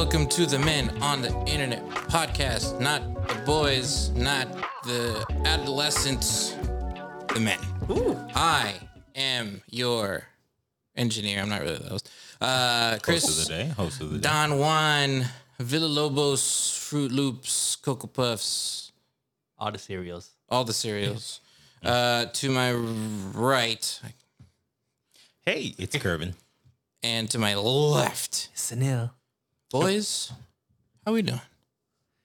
Welcome to the Men on the Internet podcast. Not the boys, not the adolescents, the men. I am your engineer. I'm not really those. Uh, Chris, Host of the day. Host of the day. Don Juan, Villalobos, Fruit Loops, Cocoa Puffs, all the cereals. all the cereals. Uh, to my right Hey, it's Kervin. and to my left, Sunil. Boys, how we doing?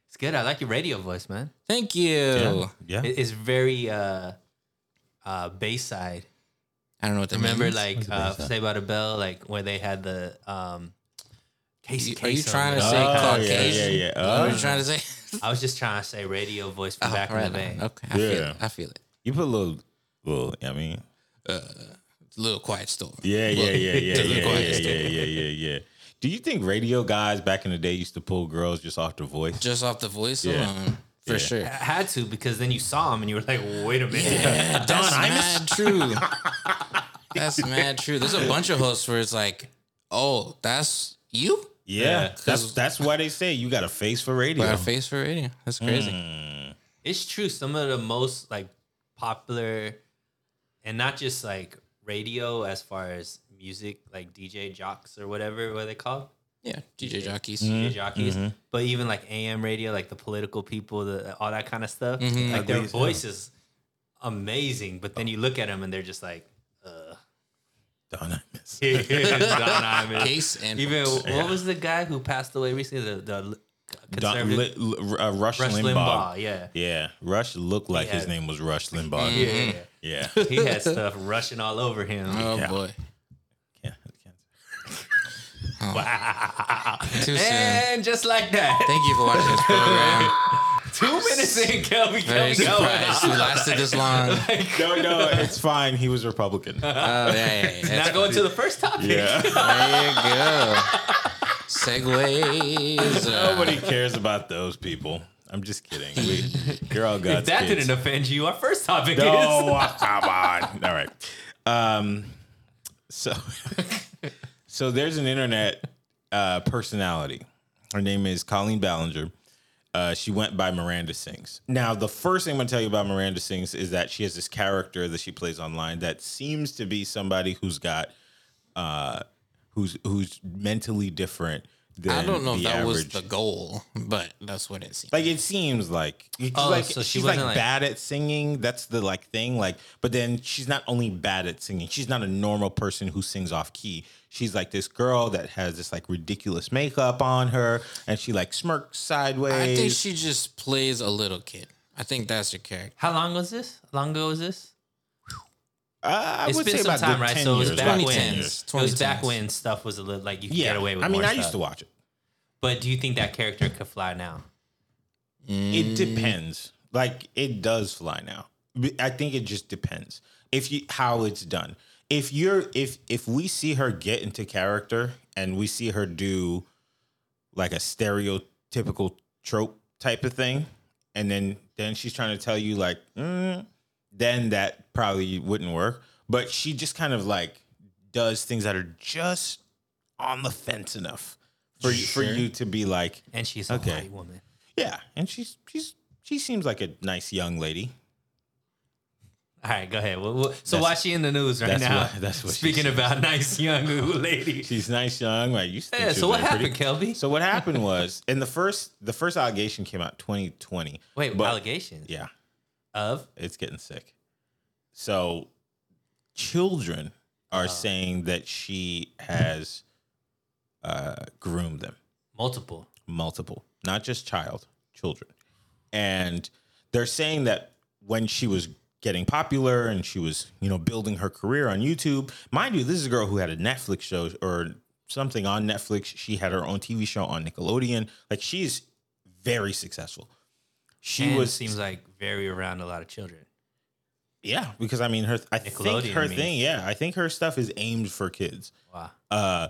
It's good. I like your radio voice, man. Thank you. Yeah. yeah. It- It's very uh uh Bayside. I don't know what that Remember means. like uh Saved by the Bell, like where they had the um Casey You- are you trying to Oh, say yeah, Caucasian? yeah, yeah. What are Oh. you trying to say? I was just trying to say radio voice from Oh, back right in the day. Okay, I feel Yeah. it. I feel it. You put a little, little. I mean, It's a little quiet storm. yeah, yeah, yeah, yeah, It's yeah, yeah, yeah, yeah, yeah, yeah. Do you think radio guys back in the day used to pull girls just off the voice? Just off the voice Yeah. alone, for Yeah. sure. I had to because then you saw him and you were like, wait a minute. Yeah, that's mad true. That's mad true. There's a bunch of hosts where it's like, oh, that's you? Yeah, that's 'cause- that's why they say you got a face for radio. Got a face for radio. That's crazy. Mm. It's true. Some of the most like popular and not just like radio as far as music, like DJ jocks or whatever what are they called? Yeah, DJ jockeys. DJ mm-hmm. jockeys, mm-hmm. but even like AM radio, like the political people, the all that kind of stuff. Mm-hmm. Like their Ugly as hell. voice is amazing, but then you look at them and they're just like, uh, Don Imus. Don Imus. Case and Even Fox. what was the guy who passed away recently? The the Don, conservative Li, Li- uh, Rush, Rush Limbaugh. Limbaugh. Yeah, Yeah, Rush looked like his had- name was Rush Limbaugh. yeah, yeah. Yeah. yeah. He had stuff rushing all over him. Oh Yeah. boy. Yeah. Too soon. And just like that, Thank you for watching this program. two minutes in, Kelby, Very Kelby going surprised we lasted this long. Oh No, no, it's fine. He was Republican. yeah, yeah, yeah. Now going to the first topic. Yeah. There you go. Segways. Uh, Nobody cares about those people. I'm just kidding. We, you're all God's If that kids. didn't offend you, our first topic No, is uh, come on. All right. Um, so, so there's an internet uh, personality. Her name is Colleen Ballinger. Uh, she went by Miranda Sings. Now, the first thing I'm going to tell you about Miranda Sings is that she has this character that she plays online that seems to be somebody who's got, uh, who's who's mentally different. Than I don't know if the that was the goal, but that's what it seems. Like it seems like Oh, like so she she's like, like- bad at singing. That's the like thing. Like, but then she's not only bad at singing. She's not a normal person who sings off key. She's like this girl that has this like ridiculous makeup on her, and she like smirks sideways. I think she just plays a little kid. I think that's her character. How long was this? How long ago was this? Uh, I It's would been say some about time, right? So it was years, back when 10 it was back when stuff was a little like you could Yeah, get away with. It. I mean, more I used to watch it. But do you think that character could fly now? It depends. Like it does fly now. I think it just depends if you how it's done. If you're if if we see her get into character and we see her do like a stereotypical trope type of thing, and then then she's trying to tell you like, mm, then that probably wouldn't work. But she just kind of like does things that are just on the fence enough for you for you to be like, And she's a Okay. white woman. yeah, and she's she's she seems like a nice young lady. All right, go ahead. Well, well, so That's- why she in the news right that's now? what- that's what she Speaking said. about nice young lady. She's nice young. Like you. Yeah. So what happened, Kelby? So what happened was in the first the first allegation came out 2020. Wait, but- allegations Yeah, of it's getting sick. so children are saying that she has uh, groomed them Multiple. multiple, not just child, children. And they're saying that when she was getting popular and she was, you know, building her career on YouTube, mind you, this is a girl who had a Netflix show or something on Netflix. She had her own TV show on Nickelodeon. Like she's very successful. She and was seems like very around a lot of children. yeah, because I mean her I think her I mean. thing, yeah, I think her stuff is aimed for kids. Wow. Uh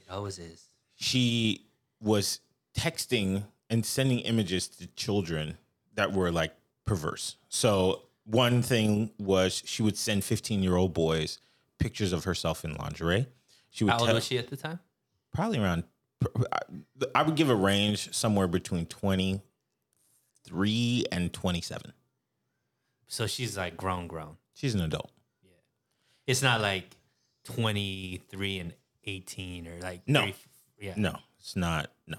It always is. she was texting and sending images to children that were like perverse. So one thing was she would send 15 year old boys pictures of herself in lingerie. She would How old tell- was she at the time? probably around I would give a range somewhere between 23 and 27. So she's like grown, grown. She's an adult. Yeah, it's not like 23 and 18 or like No. 30 yeah. No, it's not. No.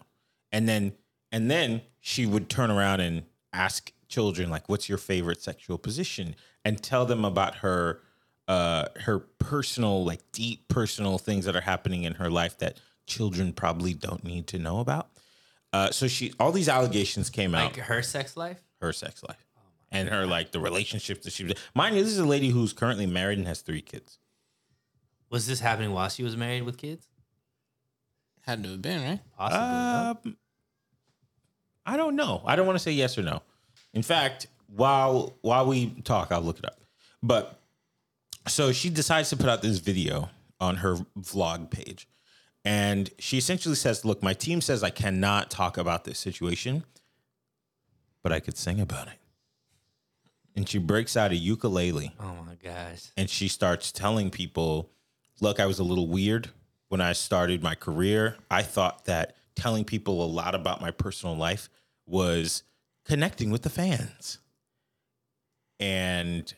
And then and then she would turn around and ask children like what's your favorite sexual position and tell them about her uh her personal like deep personal things that are happening in her life that children probably don't need to know about. Uh so she all these allegations came Like out her sex life? her sex life and her like the relationships that she was mind you this is a lady who's currently married and has 3 kids. Was this happening while she was married with kids? Had to have been, right? Possibly. no? Um, I don't know. I don't want to say yes or no. In fact, while while we talk, I'll look it up. But so she decides to put out this video on her vlog page. And she essentially says, Look, my team says I cannot talk about this situation, but I could sing about it. And she breaks out a ukulele Oh my gosh. and she starts telling people, "Look, I was a little weird when I started my career. I thought that telling people a lot about my personal life was connecting with the fans." And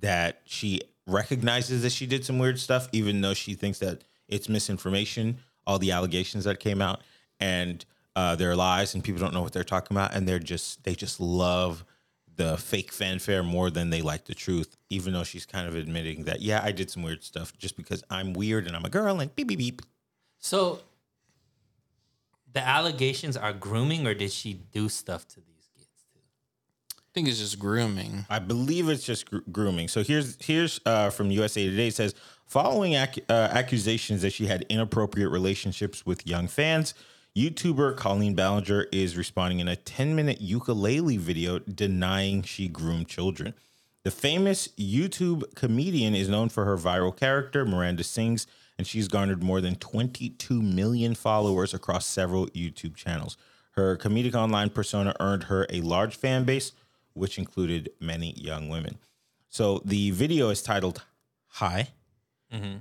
that she recognizes that she did some weird stuff even though she thinks that it's misinformation, all the allegations that came out and uh, they're lies and people don't know what they're talking about and they're just they just love the fake fanfare more than they like the truth, even though she's kind of admitting that, yeah, I did some weird stuff just because I'm weird and I'm a girl and beep, beep, beep. So the allegations are grooming or did she do stuff to these kids too? I think it's just grooming. I believe it's just gr- grooming. So here's here's uh, from USA Today. It says following ac- uh, accusations that she had inappropriate relationships with young fans, YouTuber Colleen Ballinger is responding in a 10 minute ukulele video denying she groomed children. The famous YouTube comedian is known for her viral character Miranda Sings, and she's garnered more than 22 million followers across several YouTube channels. Her comedic online persona earned her a large fan base, which included many young women. So the video is titled Hi,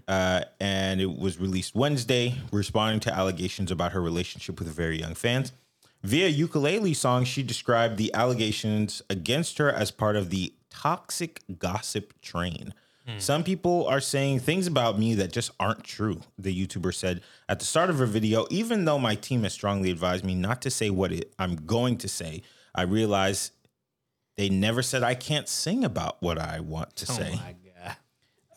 uh, and it was released Wednesday, responding to allegations about her relationship with very young fans. Via ukulele song, she described the allegations against her as part of the toxic gossip train. Some people are saying things about me that just aren't true, the YouTuber said at the start of her video. Even though my team has strongly advised me not to say what it, I'm going to say, I realize they never said I can't sing about what I want to say. Oh my god.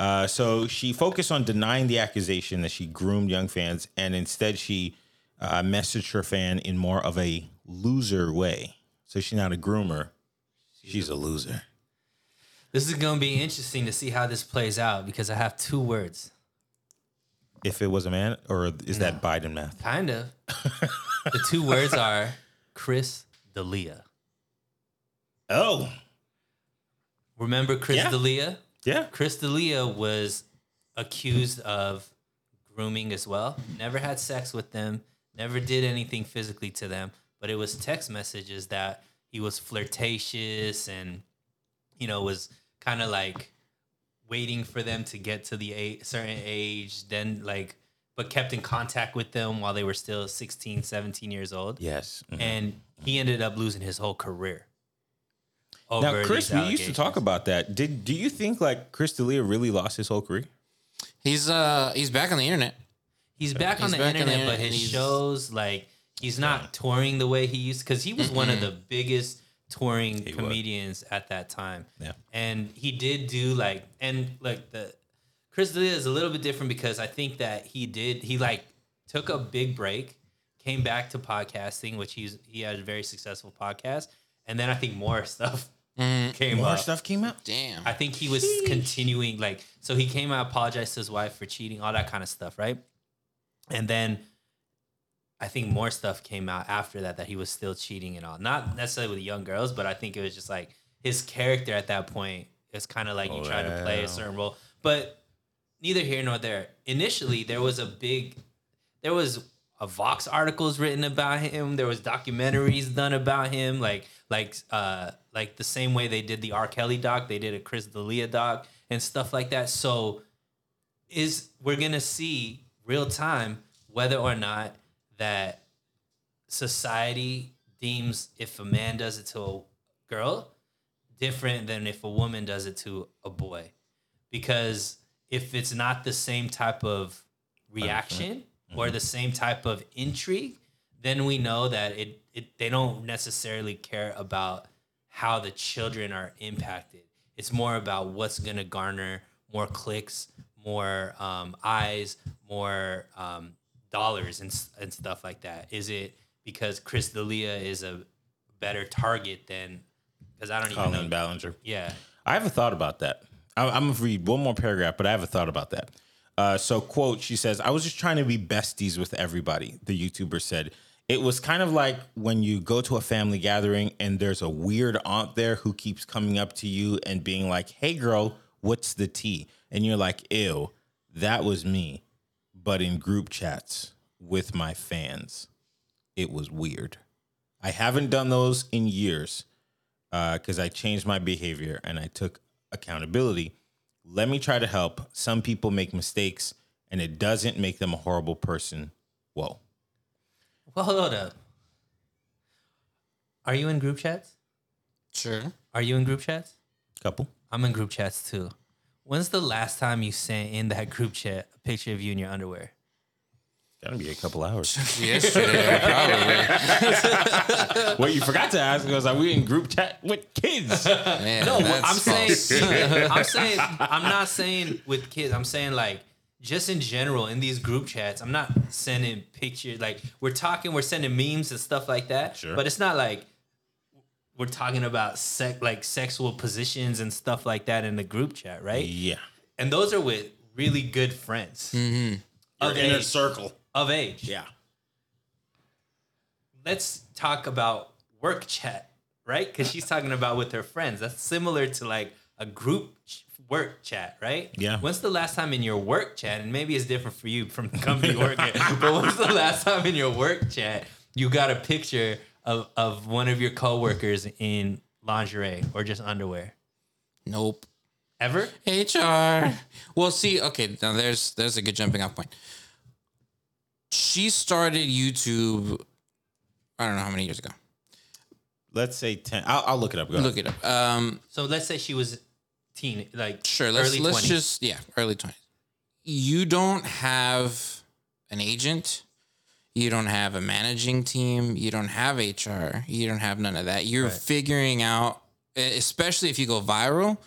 Uh, so she focused on denying the accusation that she groomed young fans, and instead she uh, messaged her fan in more of a loser way. So she's not a groomer; she's a loser. This is gonna be interesting to see how this plays out because I have two words. If it was a man, or is that Biden math? Kind of. the two words are Chris D'Elia. Oh, Remember Chris Yeah. D'Elia? Yeah. Chris D'Elia was accused of grooming as well. Never had sex with them. Never did anything physically to them. But it was text messages that he was flirtatious and, you know, was kind of like waiting for them to get to the a- certain age. Then like, but kept in contact with them while they were still 16, 17 years old. Yes. Mhm. And he ended up losing his whole career. Now, Chris, these we used to talk about that. Did do you think like Chris D'Elia really lost his whole career? He's uh he's back on the internet. He's back on the back on the internet, but internet, his shows like he's not touring the way he used because he was one of the biggest touring was. comedians at that time. Yeah. And he did do like and like the Chris D'Elia is a little bit different because I think that he did he like took a big break, came back to podcasting, which he's he had a very successful podcast, and then I think more stuff came More up. stuff came out. Damn. I think he was continuing like so he came out apologized to his wife for cheating, all that kind of stuff, right? And then I think more stuff came out after that that he was still cheating and all. Not necessarily with young girls, but I think it was just like his character at that point is kind of like you trying to play a certain role. But neither here nor there. Initially, there was a big there was a Vox articles written about him. There was documentaries done about him, like like uh like the same way they did the R. Kelly doc, they did a Chris D'Elia doc and stuff like that. So is we're gonna see real time whether or not that society deems if a man does it to a girl different than if a woman does it to a boy because if it's not the same type of reaction mm-hmm. or the same type of intrigue then we know that it, it they don't necessarily care about how the children are impacted it's more about what's going to garner more clicks more um, eyes more um, dollars and, and stuff like that is it because chris D'Elia is a better target than because i don't even know Colleen Ballinger. yeah I have a thought about that. I, I'm gonna read one more paragraph, but I have a thought about that. Uh, so, quote, she says, I was just trying to be besties with everybody, the YouTuber said. It was kind of like when you go to a family gathering and there's a weird aunt there who keeps coming up to you and being like, hey, girl, what's the tea? And you're like, ew, that was me. But in group chats with my fans, it was weird. I haven't done those in years uh, because I changed my behavior and I took accountability. Let me try to help. Some people make mistakes and it doesn't make them a horrible person. Whoa. Well hold up are you in group chats Sure. are you in group chats Couple. i'm in group chats too when's the last time you sent in that group chat a picture of you in your underwear Gotta be a couple hours. Yesterday, probably. what you forgot to ask was, are we in group chat with kids? Man, No, I'm saying. I'm saying, I'm not saying with kids. I'm saying like just in general in these group chats. I'm not sending pictures. Like we're talking, we're sending memes and stuff like that. Sure. But it's not like we're talking about sex, like sexual positions and stuff like that in the group chat, right? yeah. And those are with really good friends mm-hmm. of in a age. circle. Of age. Yeah. let's talk about work chat, right? Because she's talking about with her friends. That's similar to like a group work chat, right? Yeah. When's the last time in your work chat, and maybe it's different for you from the company you're working, at, but when's the last time in your work chat you got a picture of, of one of your coworkers in lingerie or just underwear? Nope. Ever? HR. Well, see, okay, now there's there's a good jumping off point. She started YouTube. I don't know how many years ago. Let's say 10. I'll, I'll look it up. Go Look it up. Um, So let's say she was teen, like sure. Let's early let's 20s. just yeah, early twenties. You don't have an agent. You don't have a managing team. You don't have HR. You don't have none of that. You're Right. figuring out, especially if you go viral,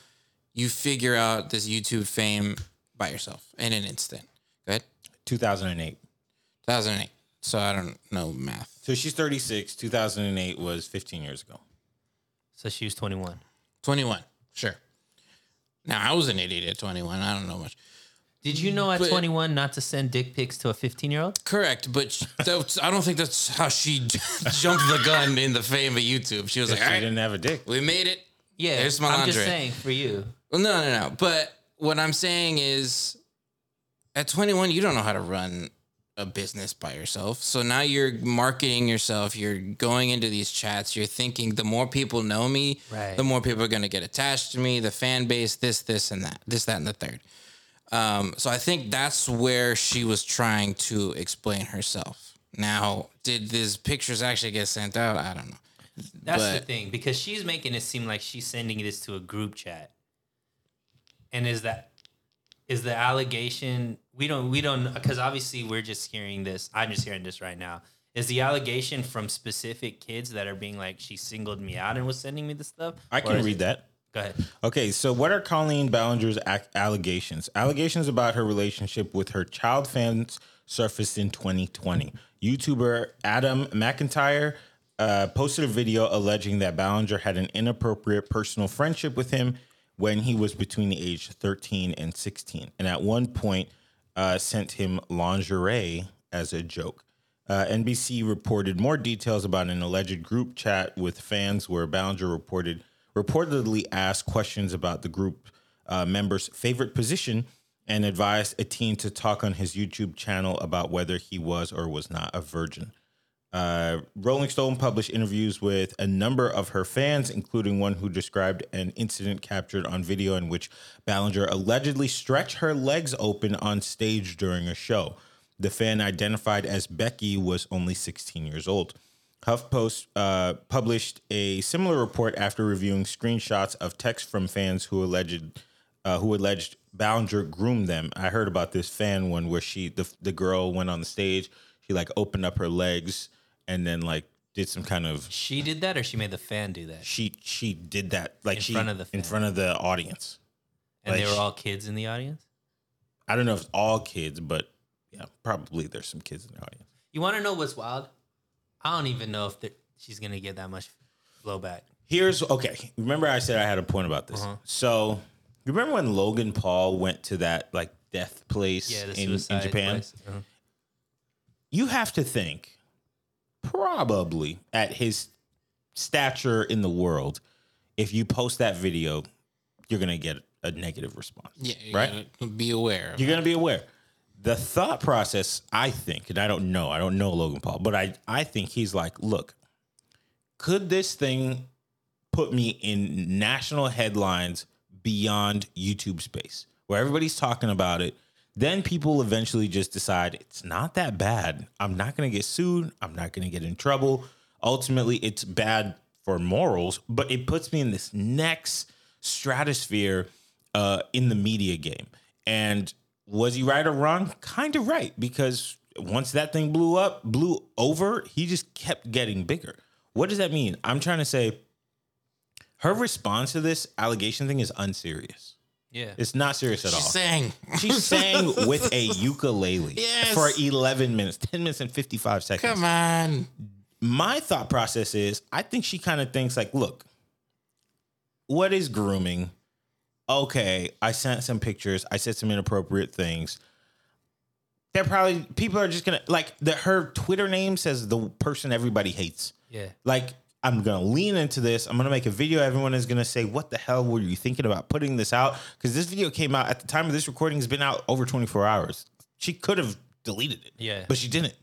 you figure out this YouTube fame by yourself in an instant. Go ahead. 2008. 2008. So I don't know math. So she's 36. 2008 was 15 years ago. So she was 21. 21. Sure. Now I was an idiot at 21. I don't know much. Did you know at But- 21 not to send dick pics to a 15 year old? Correct, but sh- that's, I don't think that's how she jumped the gun in the fame of YouTube. She was like, She "All right, didn't have a dick. we made it." Yeah, There's my I'm just saying for you. Well, no, no, no. But what I'm saying is, at 21, you don't know how to run a business by yourself. So now you're marketing yourself. You're going into these chats. You're thinking the more people know me, Right. the more people are going to get attached to me. The fan base, this, this, and that, this, that, and the third. Um, so I think that's where she was trying to explain herself. Now, did these pictures actually get sent out? I don't know. That's the thing because she's making it seem like she's sending this to a group chat. And is that is the allegation we don't we don't because obviously we're just hearing this. I'm just hearing this right now. Is the allegation from specific kids that are being like she singled me out and was sending me the stuff? I can read it- that. Go ahead. Okay, so what are Colleen Ballinger's ac- allegations? Allegations about her relationship with her child fans surfaced in 2020. YouTuber Adam McIntyre uh, posted a video alleging that Ballinger had an inappropriate personal friendship with him when he was between the age 13 and 16, and at one point uh, sent him lingerie as a joke. Uh, NBC reported more details about an alleged group chat with fans where Ballinger reported reportedly asked questions about the group uh, member's favorite position and advised a teen to talk on his YouTube channel about whether he was or was not a virgin. Uh, Rolling Stone published interviews with a number of her fans, including one who described an incident captured on video in which Ballinger allegedly stretched her legs open on stage during a show. The fan identified as Becky was only 16 years old. HuffPost uh, published a similar report after reviewing screenshots of texts from fans who alleged uh, who alleged Ballinger groomed them. I heard about this fan one where she the the girl went on the stage, she like opened up her legs and then like did some kind of She did that, or she made the fan do that, she she did that like In she front of the in front of the audience. and they were all kids in the audience. I don't know if it's all kids, but yeah, probably there's some kids in the audience. You want to know what's wild? I don't even know if the, she's gonna get that much blowback. Here's okay. Remember, I said I had a point about this. Uh-huh. So, you remember when Logan Paul went to that like death place Yeah, in, in Japan? Uh-huh. You have to think, probably at his stature in the world, if you post that video, you're gonna get a negative response. Yeah, right. Be aware. You're gonna be aware. The thought process, I think, and I don't know, I don't know Logan Paul, but I, I think he's like, look, could this thing put me in national headlines beyond YouTube space where everybody's talking about it? Then people eventually just decide it's not that bad. I'm not gonna get sued. I'm not gonna get in trouble. Ultimately, it's bad for morals, but it puts me in this next stratosphere uh, in the media game. And was he right or wrong? Kind of right, because once that thing blew up, blew over, he just kept getting bigger. What does that mean? I'm trying to say her response to this allegation thing is unserious. Yeah, It's not serious at She all. sang. She sang with a ukulele Yes. for 11 minutes, 10 minutes and 55 seconds Come on. my thought process is I think she kind of thinks like, look, what is grooming? Okay, I sent some pictures, I said some inappropriate things. They're probably people are just gonna like the her Twitter name says the person everybody hates. yeah. Like I'm gonna lean into this. I'm gonna make a video. Everyone is gonna say, "What the hell were you thinking about putting this out?" Because this video came out at the time of this recording. Has been out over 24 hours. She could have deleted it, Yeah. but she didn't.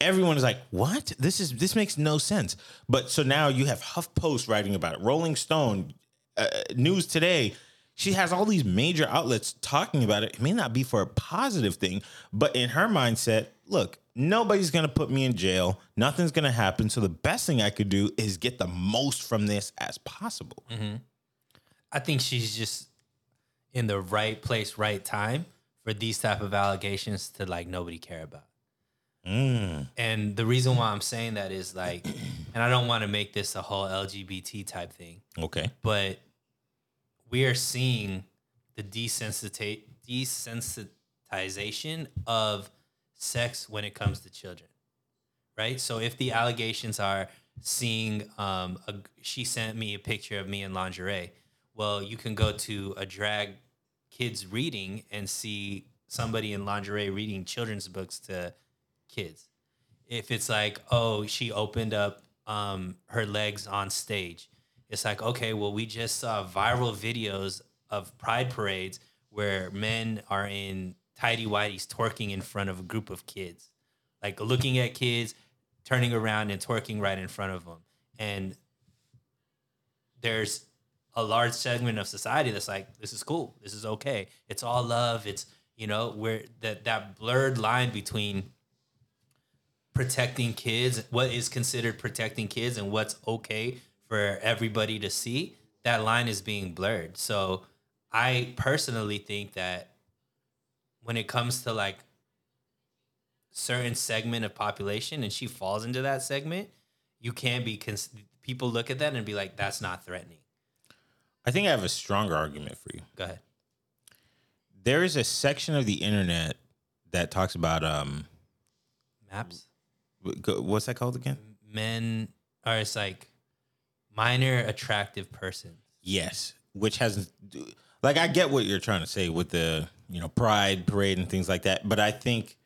Everyone is like, "What? This is this makes no sense." But so now you have HuffPost writing about it, Rolling Stone, uh, News Today. She has all these major outlets talking about it. It may not be for a positive thing, but in her mindset, look, nobody's going to put me in jail. Nothing's going to happen. So the best thing I could do is get the most from this as possible. I think she's just in the right place, right time for these type of allegations to like nobody care about. Mm. And the reason why I'm saying that is like, and I don't want to make this a whole LGBT type thing, Okay. but we are seeing the desensita- desensitization of sex when it comes to children, right? So if the allegations are seeing, um, a, she sent me a picture of me in lingerie, well, you can go to a drag kids reading and see somebody in lingerie reading children's books to kids. If it's like, oh, she opened up um, her legs on stage, it's like, okay, well, we just saw viral videos of pride parades where men are in tidy whities twerking in front of a group of kids, like looking at kids, turning around and twerking right in front of them. And there's a large segment of society that's like, this is cool, this is okay, it's all love, it's you know where that that blurred line between protecting kids, what is considered protecting kids, and what's okay for everybody to see, that line is being blurred. So I personally think that when it comes to like certain segment of population and she falls into that segment, you can be cons- people look at that and be like, that's not threatening. I think I have a stronger argument for you. Go ahead. There is a section of the internet that talks about um, Maps. what's that called again? Men are it's like minor attractive persons. Yes, which has like I get what you're trying to say with the you know pride parade and things like that, but I think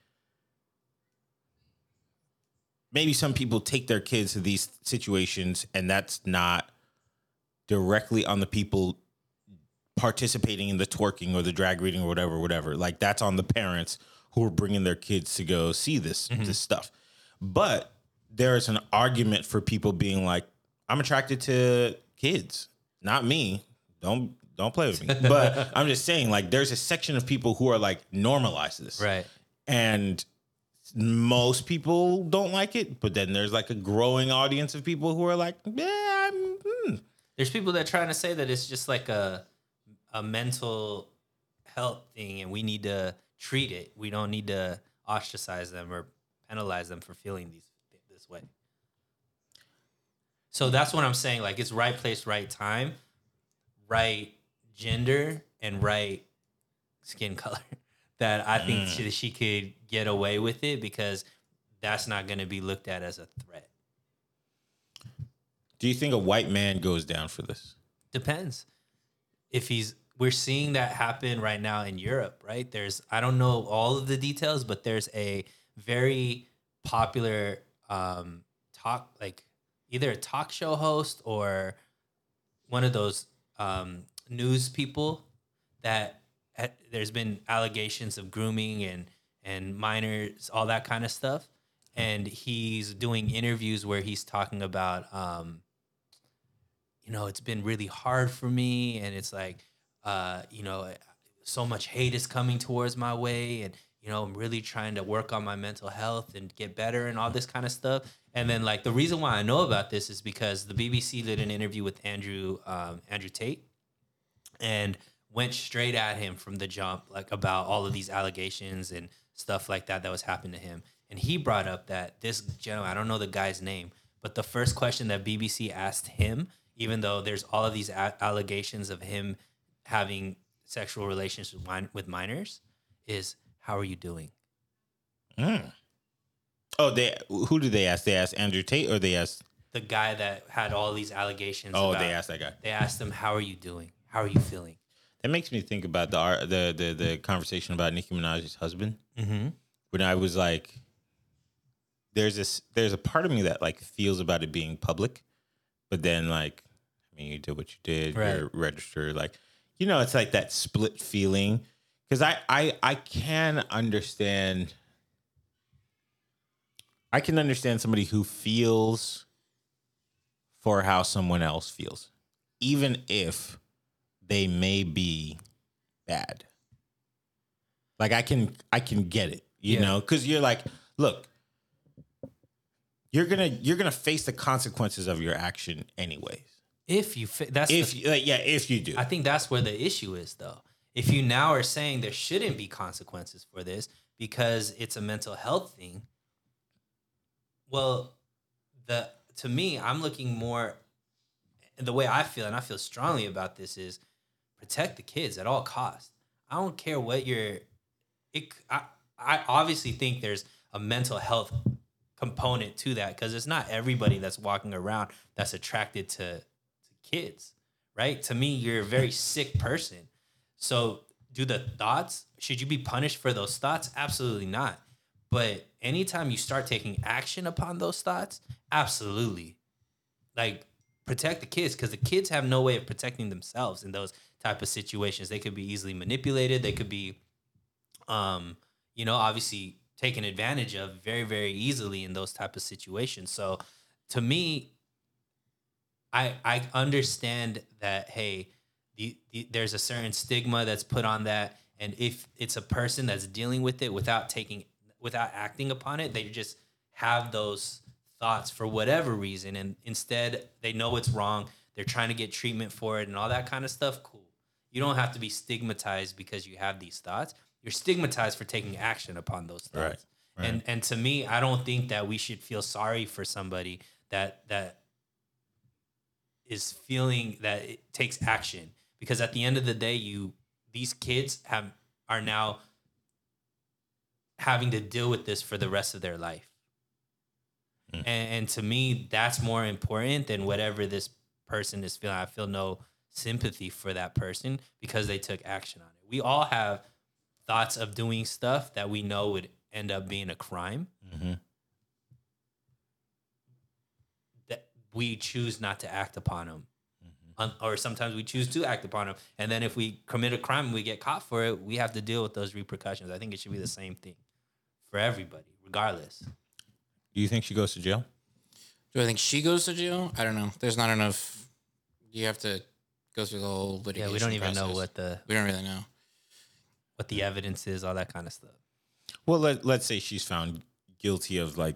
maybe some people take their kids to these situations and that's not directly on the people participating in the twerking or the drag reading or whatever whatever. Like that's on the parents who are bringing their kids to go see this mm-hmm. this stuff. But there's an argument for people being like i'm attracted to kids not me don't don't play with me but i'm just saying like there's a section of people who are like normalize this Right. and most people don't like it but then there's like a growing audience of people who are like yeah I'm, hmm. There's people that are trying to say that it's just like a a mental health thing and we need to treat it. We don't need to ostracize them or penalize them for feeling these. So that's what I'm saying. Like it's right place, right time, right gender, and right skin color. That I think she, she could get away with it because that's not going to be looked at as a threat. do you think a white man goes down for this Depends. If he's we're seeing that happen right now in Europe, right? There's I don't know all of the details, but there's a very popular um talk like either a talk show host or one of those um news people that ha- there's been allegations of grooming and and minors all that kind of stuff and he's doing interviews where he's talking about um you know, it's been really hard for me. And it's like, uh, you know, so much hate is coming towards my way. And, you know, I'm really trying to work on my mental health and get better and all this kind of stuff. And then, like, the reason why I know about this is because the BBC did an interview with Andrew, um, Andrew Tate and went straight at him from the jump, like about all of these allegations and stuff like that that was happening to him. And he brought up that this gentleman, I don't know the guy's name, but the first question that BBC asked him, even though there's all of these a- allegations of him having sexual relations with, min- with minors, is how are you doing? Oh they who did they ask they asked andrew tate or they asked The guy that had all these allegations. oh about- they asked that guy They asked him, "How are you doing? How are you feeling?" that makes me think about the ar- the the, the conversation about nicki minaj's husband Mm-hmm. when I was like, there's this, there's a part of me that like feels about it being public, but then like, I mean, you did what you did, Right. you're registered, like, you know, it's like that split feeling. Cause I, I, I can understand, I can understand somebody who feels for how someone else feels, even if they may be bad. Like I can I can get it, you Yeah. know, because you're like, look, you're gonna you're gonna face the consequences of your action anyways. If you, that's If the, you, like, yeah, if you do, I think that's where the issue is, though. If you now are saying there shouldn't be consequences for this because it's a mental health thing, well, the to me, I'm looking more. The way I feel, and I feel strongly about this, is protect the kids at all costs. I don't care what your. It, I, I obviously think there's a mental health component to that because it's not everybody that's walking around that's attracted to, to kids, right? To me, you're a very sick person. So, do the thoughts, should you be punished for those thoughts? Absolutely not. But anytime you start taking action upon those thoughts, absolutely. Like, protect the kids because the kids have no way of protecting themselves in those type of situations. They could be easily manipulated. They could be, um, you know, obviously taken advantage of very, very easily in those type of situations. So, to me, I I understand that hey, the, the, there's a certain stigma that's put on that, and if it's a person that's dealing with it without taking without acting upon it, they just have those thoughts for whatever reason, and instead they know it's wrong. They're trying to get treatment for it and all that kind of stuff. Cool. You don't have to be stigmatized because you have these thoughts. You're stigmatized for taking action upon those thoughts. Right. And and to me, I don't think that we should feel sorry for somebody that that is feeling that it takes action because at the end of the day, you these kids have are now having to deal with this for the rest of their life. Mm. And, and to me, that's more important than whatever this person is feeling. I feel no sympathy for that person because they took action on it. We all have thoughts of doing stuff that we know would end up being a crime. Mm-hmm. That we choose not to act upon them. Mm-hmm. Un- or sometimes we choose to act upon them. And then if we commit a crime and we get caught for it, we have to deal with those repercussions. I think it should be the mm-hmm. same thing for everybody, regardless. Do you think she goes to jail? Do I think she goes to jail? I don't know. There's not enough. You have to go through the whole Yeah, we don't even know what the We don't really know. what the evidence is, all that kind of stuff. Well, let, let's say she's found guilty of like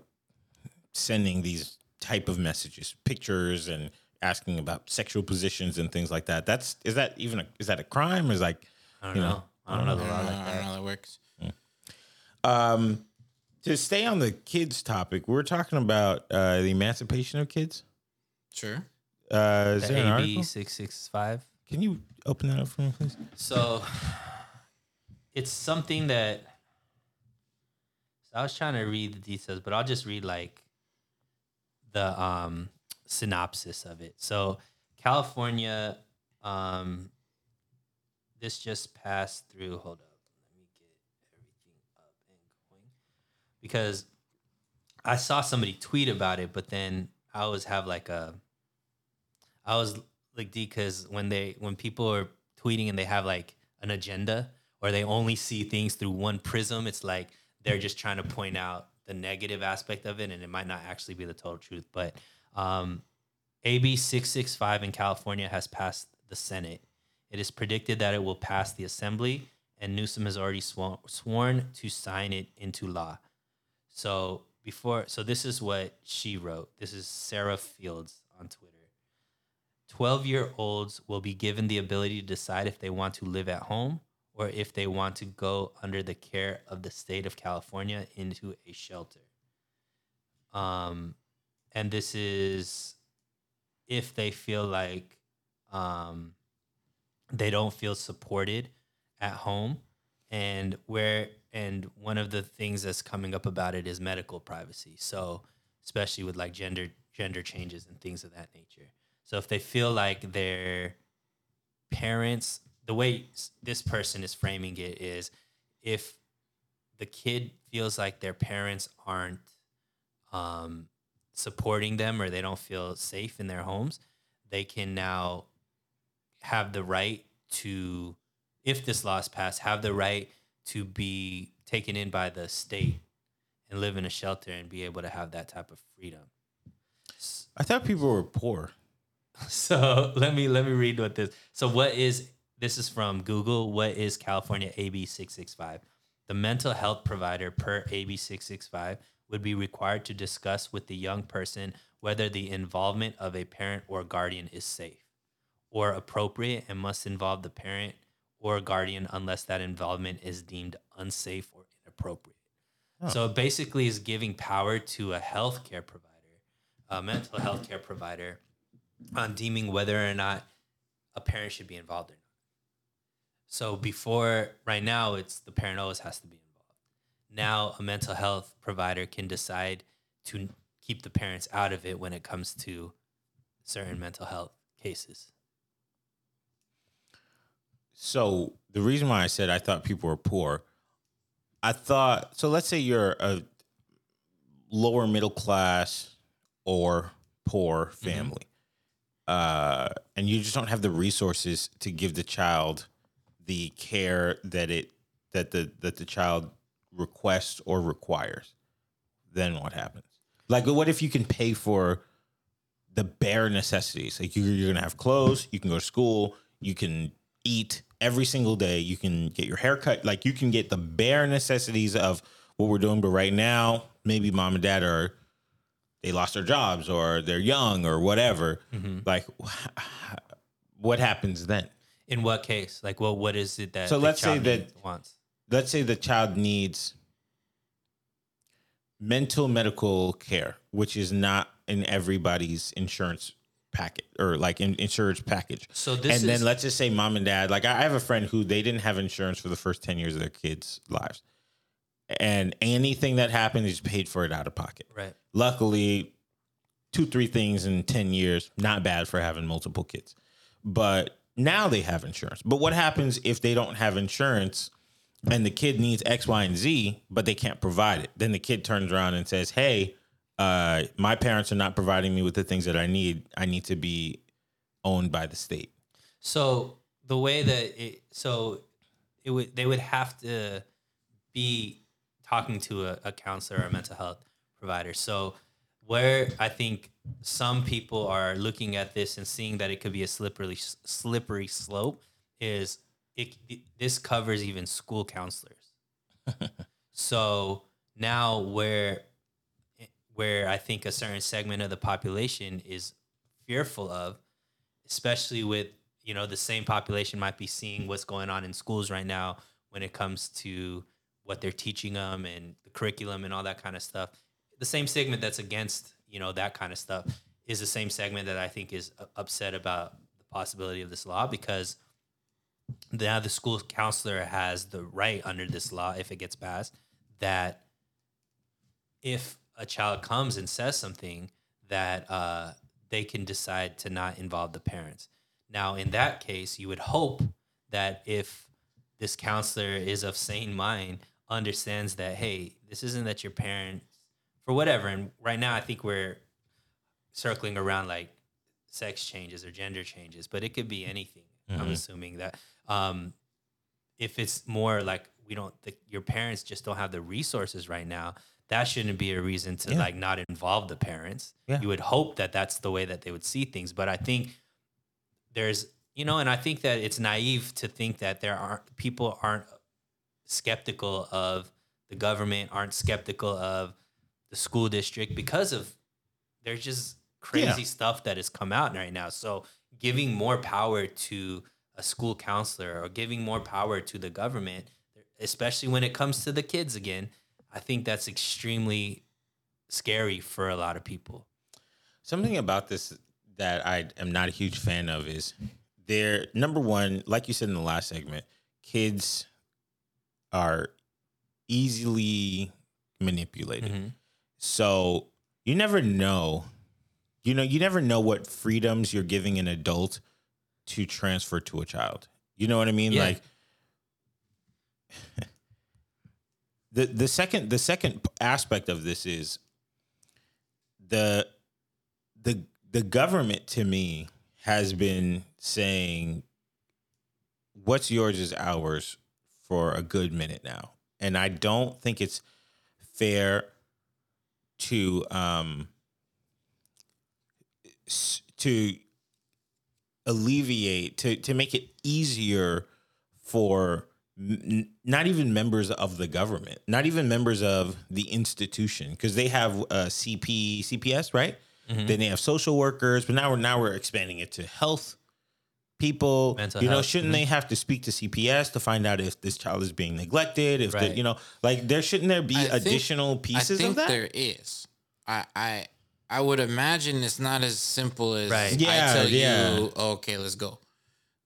sending these type of messages, pictures, and asking about sexual positions and things like that. That's is that even a, is that a crime? Or is like I don't You know. know, I don't know the I law don't, know, like I don't know how that works. um to stay on the kids topic? We're talking about uh, the emancipation of kids. Sure. Uh, is The there an AB article? six six five. Can you open that up for me, please? So it's something that so I was trying to read the details, but I'll just read like the um synopsis of it. So California um this just passed through hold up. Let me get everything up and going. Because I saw somebody tweet about it, but then I always have like a I was like D because when they when people are tweeting and they have like an agenda or they only see things through one prism, it's like they're just trying to point out the negative aspect of it, and it might not actually be the total truth. But um, AB six six five in California has passed the Senate. It is predicted that it will pass the Assembly, and Newsom has already sworn, sworn to sign it into law. So before, so this is what she wrote. This is Sarah Fields on Twitter. 12 year olds will be given the ability to decide if they want to live at home or if they want to go under the care of the state of California into a shelter. Um, and this is if they feel like um, they don't feel supported at home and where and one of the things that's coming up about it is medical privacy. So especially with like gender gender changes and things of that nature. So if they feel like their parents the way this person is framing it is if the kid feels like their parents aren't um, supporting them or they don't feel safe in their homes they can now have the right to, if this law is passed, have the right to be taken in by the state and live in a shelter and be able to have that type of freedom. I thought people were poor. So let me let me read what this. So what is this is from Google. What is California AB six six five? The mental health provider per AB six six five would be required to discuss with the young person whether the involvement of a parent or guardian is safe or appropriate and must involve the parent or a guardian unless that involvement is deemed unsafe or inappropriate. So it basically is giving power to a healthcare provider, a mental health care provider, on deeming whether or not a parent should be involved or not. So before, right now, it's the parent always has to be involved. Now, a mental health provider can decide to keep the parents out of it when it comes to certain mental health cases. So the reason why I said I thought people were poor, I thought so. Let's say you're a lower middle class or poor family, uh, and you just don't have the resources to give the child the care that it that the that the child requests or requires. Then what happens? Like, what if you can pay for the bare necessities. Like you, you're gonna have clothes, you can go to school, you can eat every single day, you can get your hair cut. Like you can get the bare necessities of what we're doing. But right now, maybe mom and dad are they lost their jobs or they're young or whatever. Mm-hmm. Like, what happens then? In what case? Like, well, what is it that So the let's say that- wants? Let's say the child needs mental medical care, which is not in everybody's insurance packet or like in insurance package. So this and then let's just say mom and dad, like I I have a friend who they didn't have insurance for the first 10 years of their kids' lives. And anything that happened is paid for it out of pocket. Right. Luckily, two, three things in 10 years, not bad for having multiple kids. But now they have insurance. But what happens if they don't have insurance and the kid needs X, Y, and Z, but they can't provide it? Then the kid turns around and says, Hey, uh, my parents are not providing me with the things that I need. I need to be owned by the state. So the way that it, so it would they would have to be talking to a, a counselor or a mental health provider. So where I think some people are looking at this and seeing that it could be a slippery slippery slope is it, it this covers even school counselors. so now where where I think a certain segment of the population is fearful of especially with you know the same population might be seeing what's going on in schools right now when it comes to what they're teaching them and the curriculum and all that kind of stuff. The same segment that's against you know that kind of stuff is the same segment that i think is upset about the possibility of this law because now the school counselor has the right under this law if it gets passed that if a child comes and says something that uh, they can decide to not involve the parents. Now, in that case, you would hope that if this counselor is of sane mind, understands that hey, this isn't that your parents for whatever. And right now, I think we're circling around like sex changes or gender changes, but it could be anything. I'm assuming that um, if it's more like we don't, the, your parents just don't have the resources right now. That shouldn't be a reason to Yeah. like not involve the parents. Yeah. You would hope that that's the way that they would see things, but I think there's you know, and I think that it's naive to think that there aren't people aren't skeptical of the government, aren't skeptical of the school district because of there's just crazy Yeah. stuff that has come out right now. So giving more power to a school counselor or giving more power to the government, especially when it comes to the kids again, I think that's extremely scary for a lot of people. Something about this that I am not a huge fan of is they're number one, like you said in the last segment, kids are easily manipulated. Mhm. So you never know. You know, you never know what freedoms you're giving an adult to transfer to a child. You know what I mean? Yeah. Like the the second the second aspect of this is the the the government to me has been saying what's yours is ours for a good minute now. And i don't think it's fair to um to alleviate to to make it easier for n- not even members of the government not even members of the institution because they have uh, cp cps right Mm-hmm. then they have social workers but now we're now we're expanding it to health people Mental you know health, shouldn't mhm. they have to speak to cps to find out if this child is being neglected if the, you know like there shouldn't there be I think- additional pieces I think of that there is. I I I would imagine it's not as simple as Right. Yeah, I tell yeah. you, okay, let's go.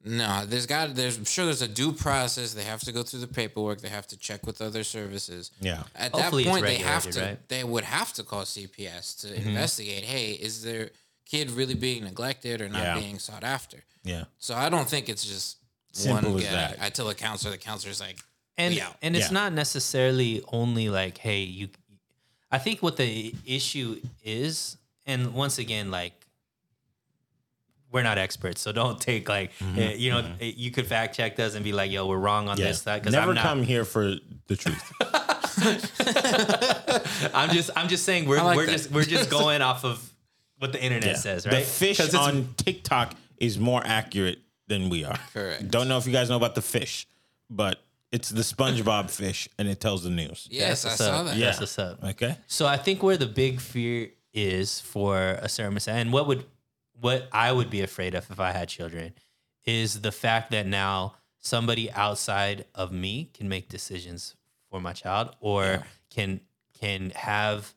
No, there's got there's I'm sure there's a due process. They have to go through the paperwork. They have to check with other services. Yeah. At Hopefully that point, they have to right? they would have to call CPS to Mm-hmm. investigate. Hey, is their kid really being neglected or not Yeah. being sought after? yeah So I don't think it's just Simple one as guy. that. I tell a counselor, the counselor's like, and we out. and it's Yeah. not necessarily only like hey you i think what the issue is and once again like we're not experts so don't take like eh, you know eh, you could fact check us and be like yo we're wrong on Mm-hmm. yeah this that because never i'm not come here for the truth i'm just i'm just saying we're, like we're that. just we're just going off of what the internet Yeah. says right the fish on tiktok is more accurate than we are Correct. don't know if you guys know about the fish but it's the spongebob fish and it tells the news yes, I That's saw up. that. Yeah. That's what's up. okay So I think where the big fear is for a certain percent, and what would what I would be afraid of if I had children, is the fact that now somebody outside of me can make decisions for my child, or can can have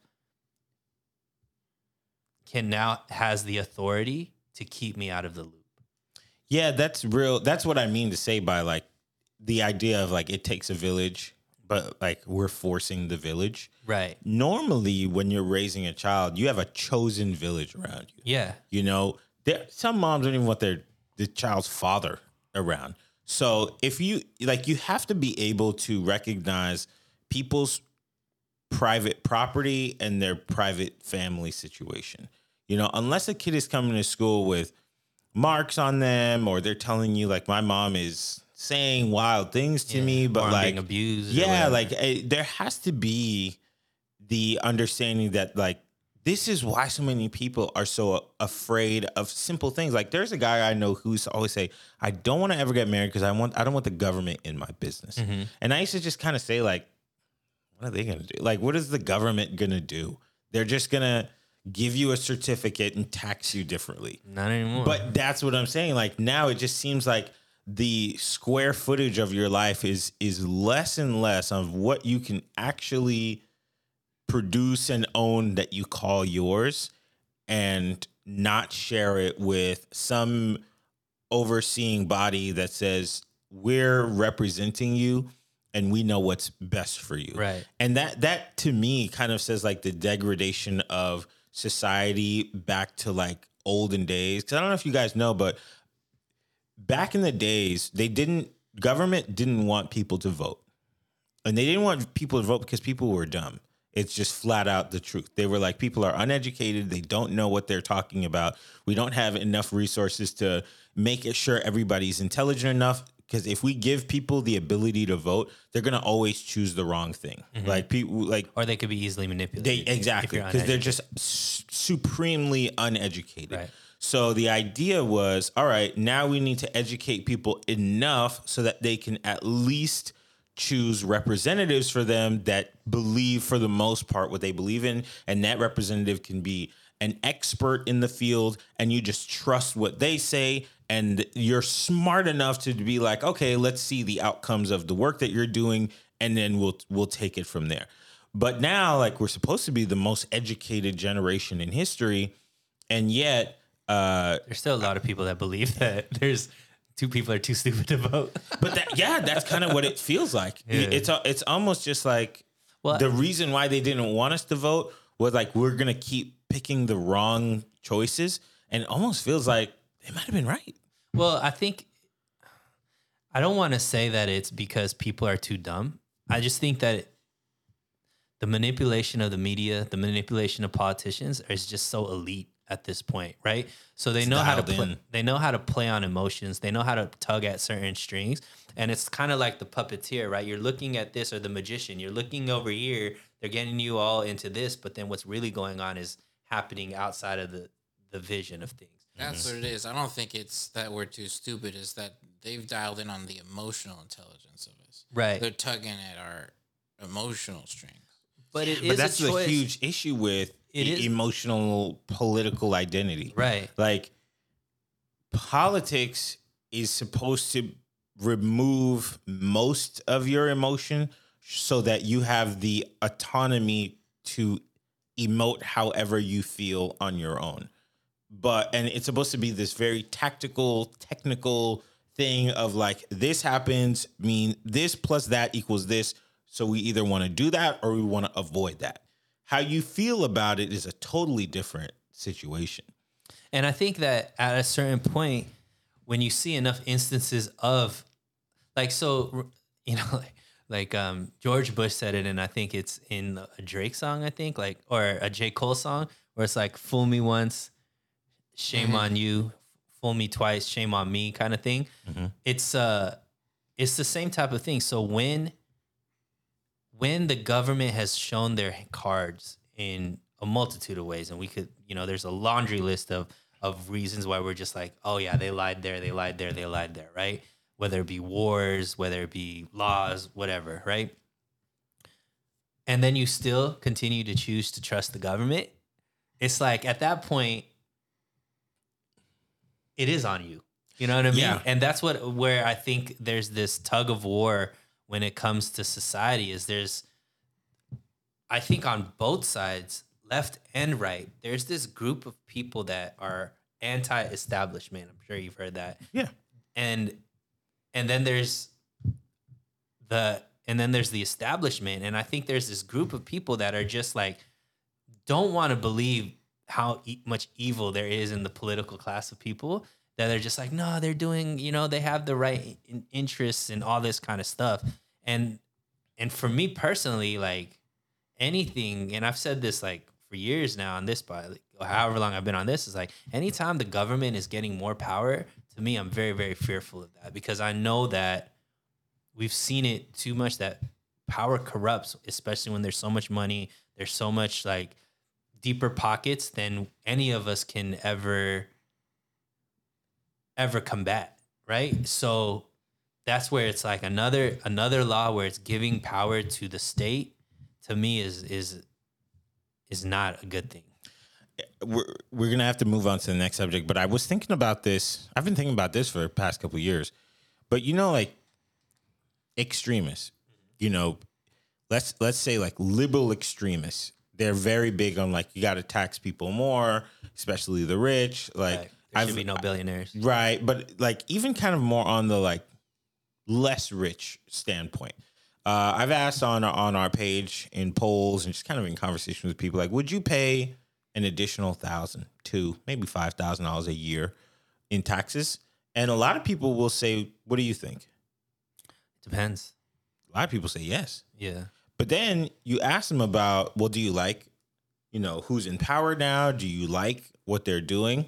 can now has the authority to keep me out of the loop. Yeah, that's real. That's what I mean to say by like the idea of like it takes a village, but like we're forcing the village. Right. Normally, when you're raising a child, you have a chosen village around you. Yeah. You know, there some moms don't even want their the child's father around. So if you like, you have to be able to recognize people's private property and their private family situation. You know, unless a kid is coming to school with marks on them or they're telling you like my mom is saying wild things to me, but like being abused. yeah, like eh, there has to be the understanding that like this is why so many people are so afraid of simple things. Like there's a guy I know who's always say, "I don't want to ever get married because I want I don't want the government in my business." Mm-hmm. And I used to just kind of say like, "What are they gonna do? Like, what is the government gonna do? They're just gonna." Give you a certificate and tax you differently. not anymore. But that's what I'm saying. Like now, it just seems like the square footage of your life is is less and less of what you can actually produce and own that you call yours, and not share it with some overseeing body that says we're representing you and we know what's best for you Right. and that that to me kind of says like the degradation of society back to like olden days because i don't know if you guys know but back in the days they didn't government didn't want people to vote. And they didn't want people to vote because people were dumb. It's just flat out the truth. They were like people are uneducated. They don't know what they're talking about. We don't have enough resources to make it sure everybody's intelligent enough. Because if we give people the ability to vote they're going to always choose the wrong thing. Mm-hmm. Like people like or they could be easily manipulated. if exactly. Because they're just supremely uneducated. Right. So the idea was, all right, now we need to educate people enough so that they can at least choose representatives for them that believe for the most part what they believe in. And that representative can be an expert in the field and you just trust what they say. And you're smart enough to be like okay let's see the outcomes of the work that you're doing and then we'll we'll take it from there. But now, like, we're supposed to be the most educated generation in history, and yet, uh, There's still a lot of people that believe that there's two people are too stupid to vote. but that, yeah, that's kind of what it feels like. Yeah. It's it's almost just like Well, the reason why they didn't want us to vote was like we're gonna keep picking the wrong choices, and it almost feels like they might have been right. Well, I think I don't want to say that it's because people are too dumb. I just think that the manipulation of the media, the manipulation of politicians is just so elite at this point, right? So they It's know how to dialed play, in. they know how to play on emotions. They know how to tug at certain strings, and it's kind of like the puppeteer, right? You're looking at this or the magician. You're looking over here. They're getting you all into this, but then what's really going on is happening outside of the the vision of things. That's mm-hmm. what it is. I don't think it's that we're too stupid. Is that they've dialed in on the emotional intelligence of us. Right. They're tugging at our emotional strings. But it is but that's a the choice. huge issue with It e- emotional political identity. Right. Like politics is supposed to remove most of your emotion so that you have the autonomy to emote however you feel on your own. But and it's supposed to be this very tactical, technical thing of like this happens mean this plus that equals this. So we either want to do that or we want to avoid that. How you feel about it is a totally different situation. And I think that at a certain point, when you see enough instances of, like, so, you know, like, like um, George Bush said it, and I think it's in a Drake song, I think, like, or a J. Cole song, where it's like, fool me once, shame on you, fool me twice, shame on me, kind of thing. It's, uh, it's the same type of thing. So when, when the government has shown their cards in a multitude of ways and we could you know there's a laundry list of of reasons why we're just like oh yeah they lied there they lied there they lied there right? Whether it be wars whether it be laws whatever right? And then you still continue to choose to trust the government. It's like at that point it is on you. You know what i mean? Yeah. and that's what where i think there's this tug of war when it comes to society is there's I think on both sides, left and right, there's this group of people that are anti-establishment. I'm sure you've heard that. Yeah. And and then there's the and then there's the establishment and I think there's this group of people that are just like don't want to believe how e- much evil there is in the political class of people that are just like no they're doing you know they have the right in- interests and all this kind of stuff. And and for me personally like anything and i've said this like for years now on this but like, however long i've been on this is like anytime the government is getting more power to me i'm very very fearful of that because i know that we've seen it too much that power corrupts especially when there's so much money there's so much like deeper pockets than any of us can ever ever combat right so that's where it's like another another law where it's giving power to the state to me is is is not a good thing we're we're gonna have to move on to the next subject. But I was thinking about this. I've been thinking about this for the past couple of years. But you know, like extremists, you know, let's let's say like liberal extremists. They're very big on like you got to tax people more, especially the rich. Like Right. There I've should be no billionaires right, but like even kind of more on the like less rich standpoint. Uh, I've asked on on our page in polls and just kind of in conversation with people like, would you pay an additional thousand, two, maybe five thousand dollars a year in taxes? And a lot of people will say, "What do you think?" depends A lot of people say yes, yeah but then you ask them about, well, do you like, you know, who's in power now? Do you like what they're doing?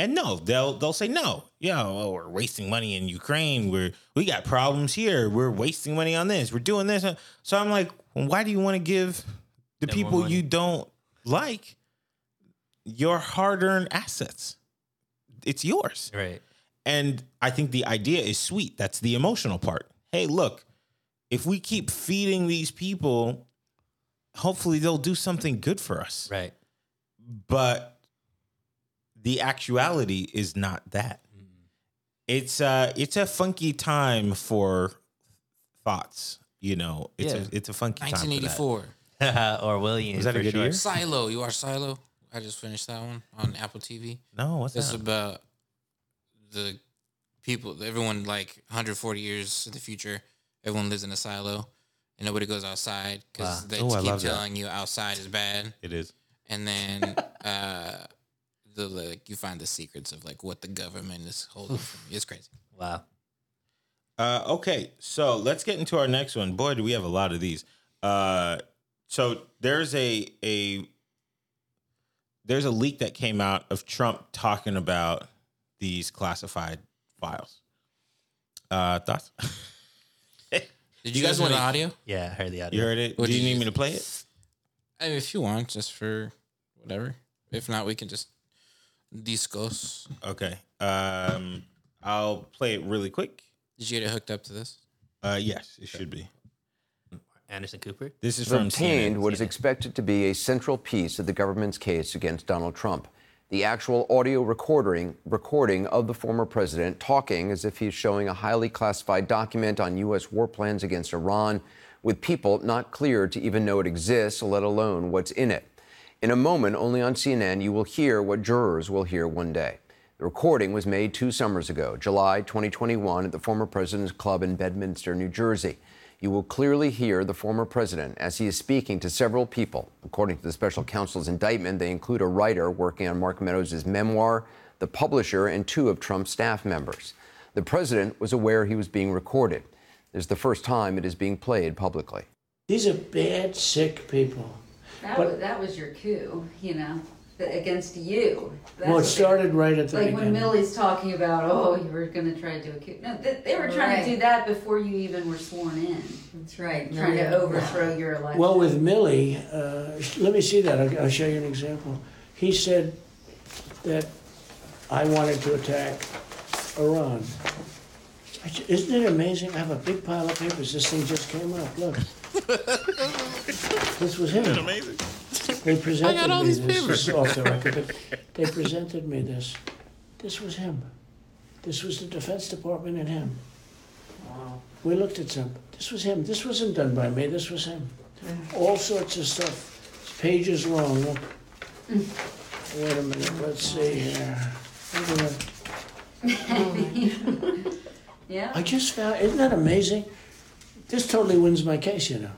And no, they'll they'll say no. Yeah, well, we're wasting money in Ukraine. We're we got problems here. We're wasting money on this. We're doing this. So I'm like, why do you want to give the more people you don't like your hard-earned assets? It's yours. right And I think the idea is sweet. That's the emotional part. Hey, look, if we keep feeding these people, hopefully they'll do something good for us. right But the actuality is not that. It's uh it's a funky time for thoughts, you know. It's Yeah. a it's a funky time. 1984. or William Was that a good sure. year? Silo. You are Silo. I just finished that one on Apple TV. No, what's It's that? It's about the people, everyone like 140 years in the future, everyone lives in a silo and nobody goes outside because Wow. they Oh, I keep love that. telling you outside is bad. It is. And then uh, the like you find the secrets of like what the government is holding from you. It's crazy. wow Uh, okay, so let's get into our next one. Boy, do we have a lot of these. Uh, so there's a a there's a leak that came out of Trump talking about these classified files. Uh, thoughts? Did you, You guys guys want the audio? yeah I heard the audio. you heard it? What Do you you need me to play it? I mean, if you want, just for whatever. If not, we can just discuss. Okay. Um, I'll play it really quick. Did you get it hooked up to this? Uh, yes, it should be. Anderson Cooper This is has from obtained CNN. what is expected to be a central piece of the government's case against Donald Trump. The actual audio recording recording of the former president talking as if he's showing a highly classified document on U.S. war plans against Iran with people not cleared to even know it exists, let alone what's in it. In a moment, only on CNN, you will hear what jurors will hear one day. The recording was made two summers ago, July 2021, at the former president's club in Bedminster, New Jersey. You will clearly hear the former president as he is speaking to several people. According to the special counsel's indictment, they include a writer working on Mark Meadows' memoir, the publisher, and two of Trump's staff members. The president was aware he was being recorded. This is the first time it is being played publicly. These are bad, sick people. That But- was, that was your coup, you know, th- against you. That's Well, it what started right at the Like when beginning. Milley's talking about, oh, you were going to try to do a coup. No, they, they were trying to do that before you even were sworn in. That's right. Trying to Milley- overthrow your election. Well, with Milley, uh, let me see that. I'll, I'll show you an example. He said that I wanted to attack Iran. I ju- Isn't it amazing? I have a big pile of papers. This thing just came up. Look. This was him. amazing? They presented me this. This is off the record, but they presented me this. This was him. This was the Defense Department and him. Wow. We looked at some. This was him. This wasn't done by me. This was him. all sorts of stuff. It's pages long. Look. Wait a minute. Let's see here. Look at that. Yeah. I just found. Isn't that amazing? This totally wins my case, you know.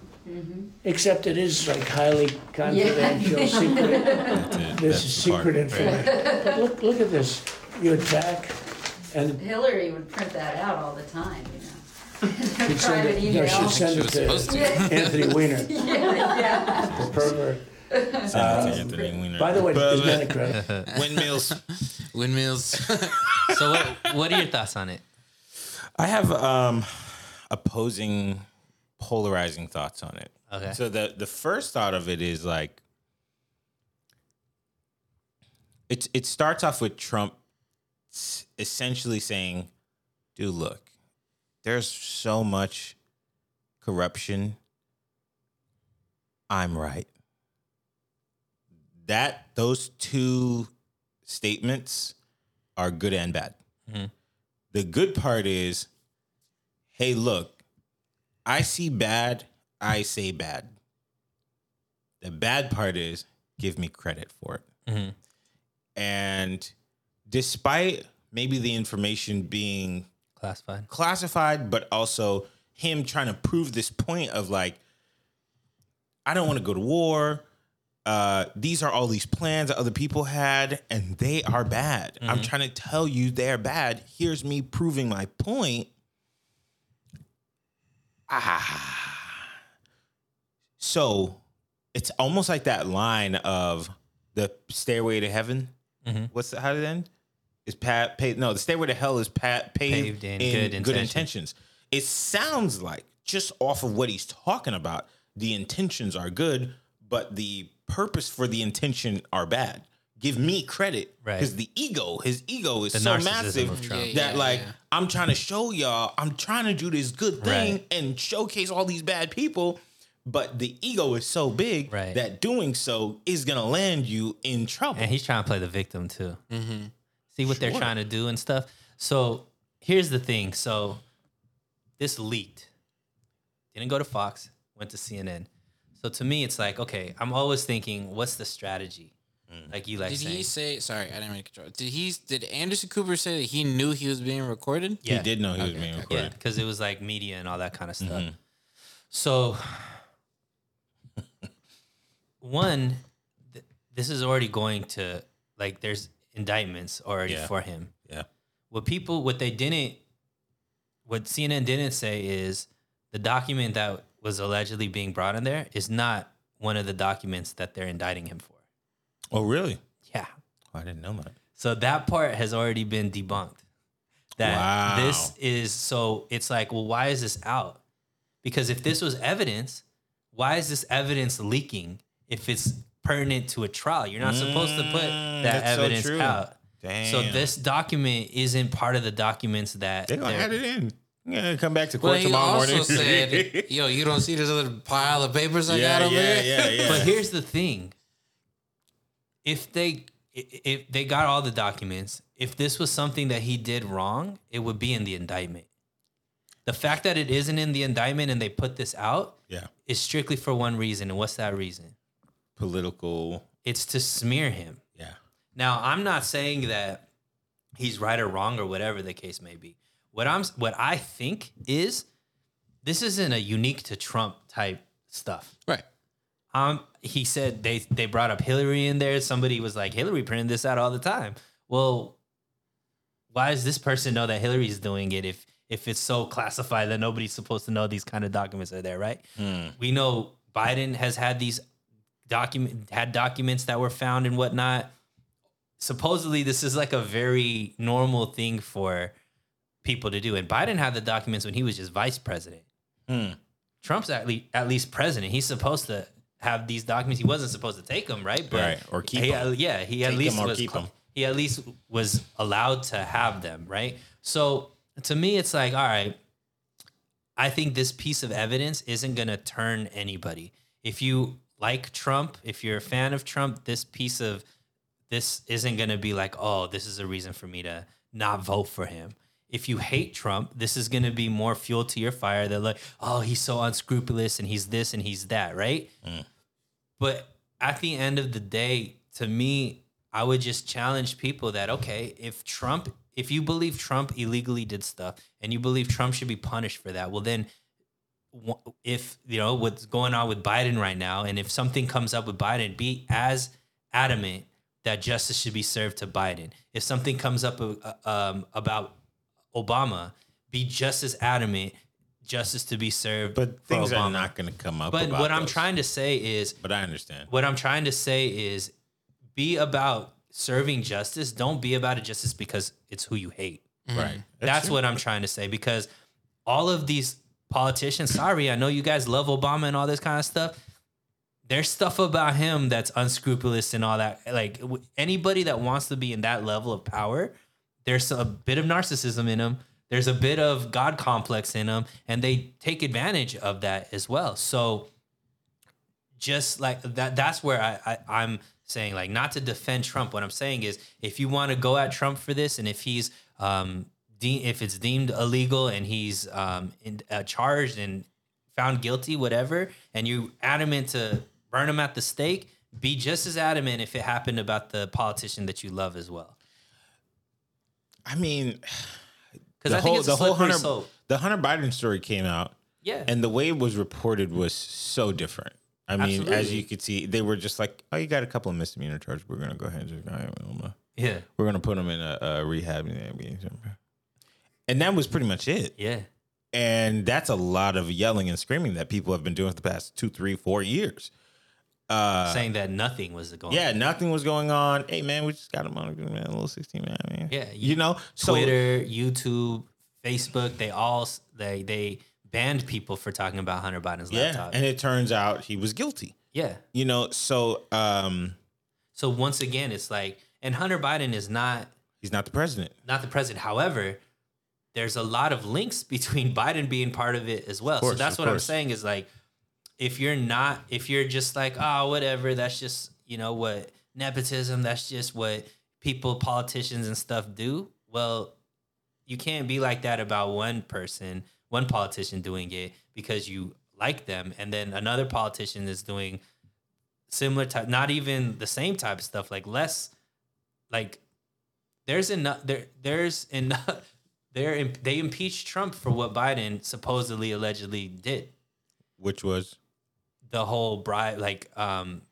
Except it is like highly confidential, secret. That's. This is the part. secret information. But look, look at this. You attack, and Hillary would print that out all the time, you know. she'd send Private it, no, email. she'd send She it was supposed to to. Anthony Weiner, Yeah, yeah. the pervert. Send it to Anthony Weiner. By the way, But- isn't that incredible? windmills. Windmills. So what what are your thoughts on it? I have um opposing polarizing thoughts on it. Okay. So the the first thought of it is like it it starts off with Trump essentially saying, "Dude, look, there's so much corruption. I'm right." That those two statements are good and bad. Mhm. The good part is, hey, look, I see bad, I say bad. The bad part is, give me credit for it. Mhm. And despite maybe the information being Classified. classified, but also him trying to prove this point of like, I don't want to go to war. Uh, these are all these plans that other people had, and they are bad. I'm trying to tell you they're bad. Here's me proving my point. Ah. So it's almost like that line of the stairway to heaven. Mhm. What's the, how did it end? Is pat paved? No, the stairway to hell is pat paved, Paved in in, good good, intentions. intentions. It sounds like just off of what he's talking about, the intentions are good, but the purpose for the intention are bad. Give me credit Right. because the ego, his ego is The so massive of Trump. Yeah, that yeah, like yeah. I'm trying to show y'all, I'm trying to do this good thing Right. and showcase all these bad people. But the ego is so big Right. that doing so is gonna land you in trouble. And he's trying to play the victim too. Mm-hmm. See what they're trying to do and stuff. So here's the thing. So this leaked. Didn't go to Fox, went to CNN. So to me, it's like, okay, I'm always thinking, what's the strategy? Like you like Did saying. he say? Sorry, I didn't make control. Did he? Did Anderson Cooper say that he knew he was being recorded? Yeah. he did know he was being okay. recorded. Yeah, because it was like media and all that kind of stuff. Mm-hmm. So, one, th- this is already going to like. There's indictments already Yeah. for him. Yeah. What people, what they didn't, what CNN didn't say is the document that was allegedly being brought in there is not one of the documents that they're indicting him for. Oh, really? Yeah. Oh, I didn't know that. So that part has already been debunked. That Wow. this is so it's like, well, why is this out? Because if this was evidence, why is this evidence leaking if it's pertinent to a trial? You're not supposed to put Mm, that so evidence true. out. So this document isn't part of the documents that They're gonna add it in. Yeah, come back to court he tomorrow also morning. said, "Yo, you don't see this other pile of papers I yeah, got over yeah, here." yeah, yeah. But here's the thing: if they if they got all the documents, if this was something that he did wrong, it would be in the indictment. The fact that it isn't in the indictment and they put this out yeah, is strictly for one reason, and what's that reason? political. It's to smear him. Yeah, Now, I'm not saying that he's right or wrong or whatever the case may be. What I'm what I think is this isn't a unique to Trump type stuff. Right. Um, he said they they brought up Hillary in there. Somebody was like, Hillary printed this out all the time. Well, why does this person know that Hillary's doing it if if it's so classified that nobody's supposed to know these kind of documents are there, right? We know Biden has had these document had documents that were found and whatnot. Supposedly, this is like a very normal thing for people to do. And Biden had the documents when he was just vice president. Trump's at least at least president. He's supposed to have these documents. He wasn't supposed to take them, right? Right, or keep he, 'em. Yeah, he at Take least 'em or was. He at least was allowed to have them, right? So to me, it's like, all right. I think this piece of evidence isn't going to turn anybody. If you like Trump, if you're a fan of Trump, this piece of this isn't going to be like, oh, this is a reason for me to not vote for him. if you hate Trump, this is going to be more fuel to your fire. They're like, oh, he's so unscrupulous and he's this and he's that, right? Mm. But at the end of the day, to me, I would just challenge people that, okay, if Trump, if you believe Trump illegally did stuff and you believe Trump should be punished for that, well, then if, you know, what's going on with Biden right now, and if something comes up with Biden, be as adamant that justice should be served to Biden. If something comes up uh, um, about Obama, be just as adamant justice to be served. But for things Obama. are not going to come up. But about what I'm trying to say is, But I understand. what I'm trying to say is, be about serving justice. Don't be about it justice because it's who you hate. Right. Mm-hmm. That's, true. what I'm trying to say because all of these politicians, sorry, I know you guys love Obama and all this kind of stuff. There's stuff about him that's unscrupulous and all that. Like anybody that wants to be in that level of power, there's a bit of narcissism in them. There's a bit of God complex in them, and they take advantage of that as well. So just like that that's where I, I i'm saying like not to defend trump what i'm saying is if you want to go at trump for this and if he's um de- if it's deemed illegal and he's um in, uh, charged and found guilty whatever and you adamant to burn him at the stake be just as adamant if it happened about the politician that you love as well I mean, because i think it's a slippery Hunter slope the Hunter Biden story came out, yeah and the way it was reported was so different. I mean, as you could see, they were just like, "Oh, you got a couple of misdemeanor charges. We're gonna go ahead and just uh, yeah we're gonna put him in a, a rehab." And that was pretty much it. yeah And that's a lot of yelling and screaming that people have been doing for the past two, three, four years. Uh, saying that nothing was going yeah, nothing was going on. Hey, man, we just got him on man, a little sixteen, man. man. Yeah, you know, so Twitter, YouTube, Facebook, they all they they banned people for talking about Hunter Biden's yeah, laptop. and it turns out he was guilty. yeah. You know, so um, So once again, it's like, and Hunter Biden is not he's not the president. not the president. However, there's a lot of links between Biden being part of it as well. course, so that's what I'm saying is like, if you're not, if you're just like, oh, whatever, that's just, you know, what nepotism, that's just what people, politicians and stuff do. Well, you can't be like that about one person, one politician doing it because you like them. And then another politician is doing similar type, not even the same type of stuff, like less, like there's enough there there's enough they're they impeached Trump for what Biden supposedly allegedly did. Which was The whole bribe like um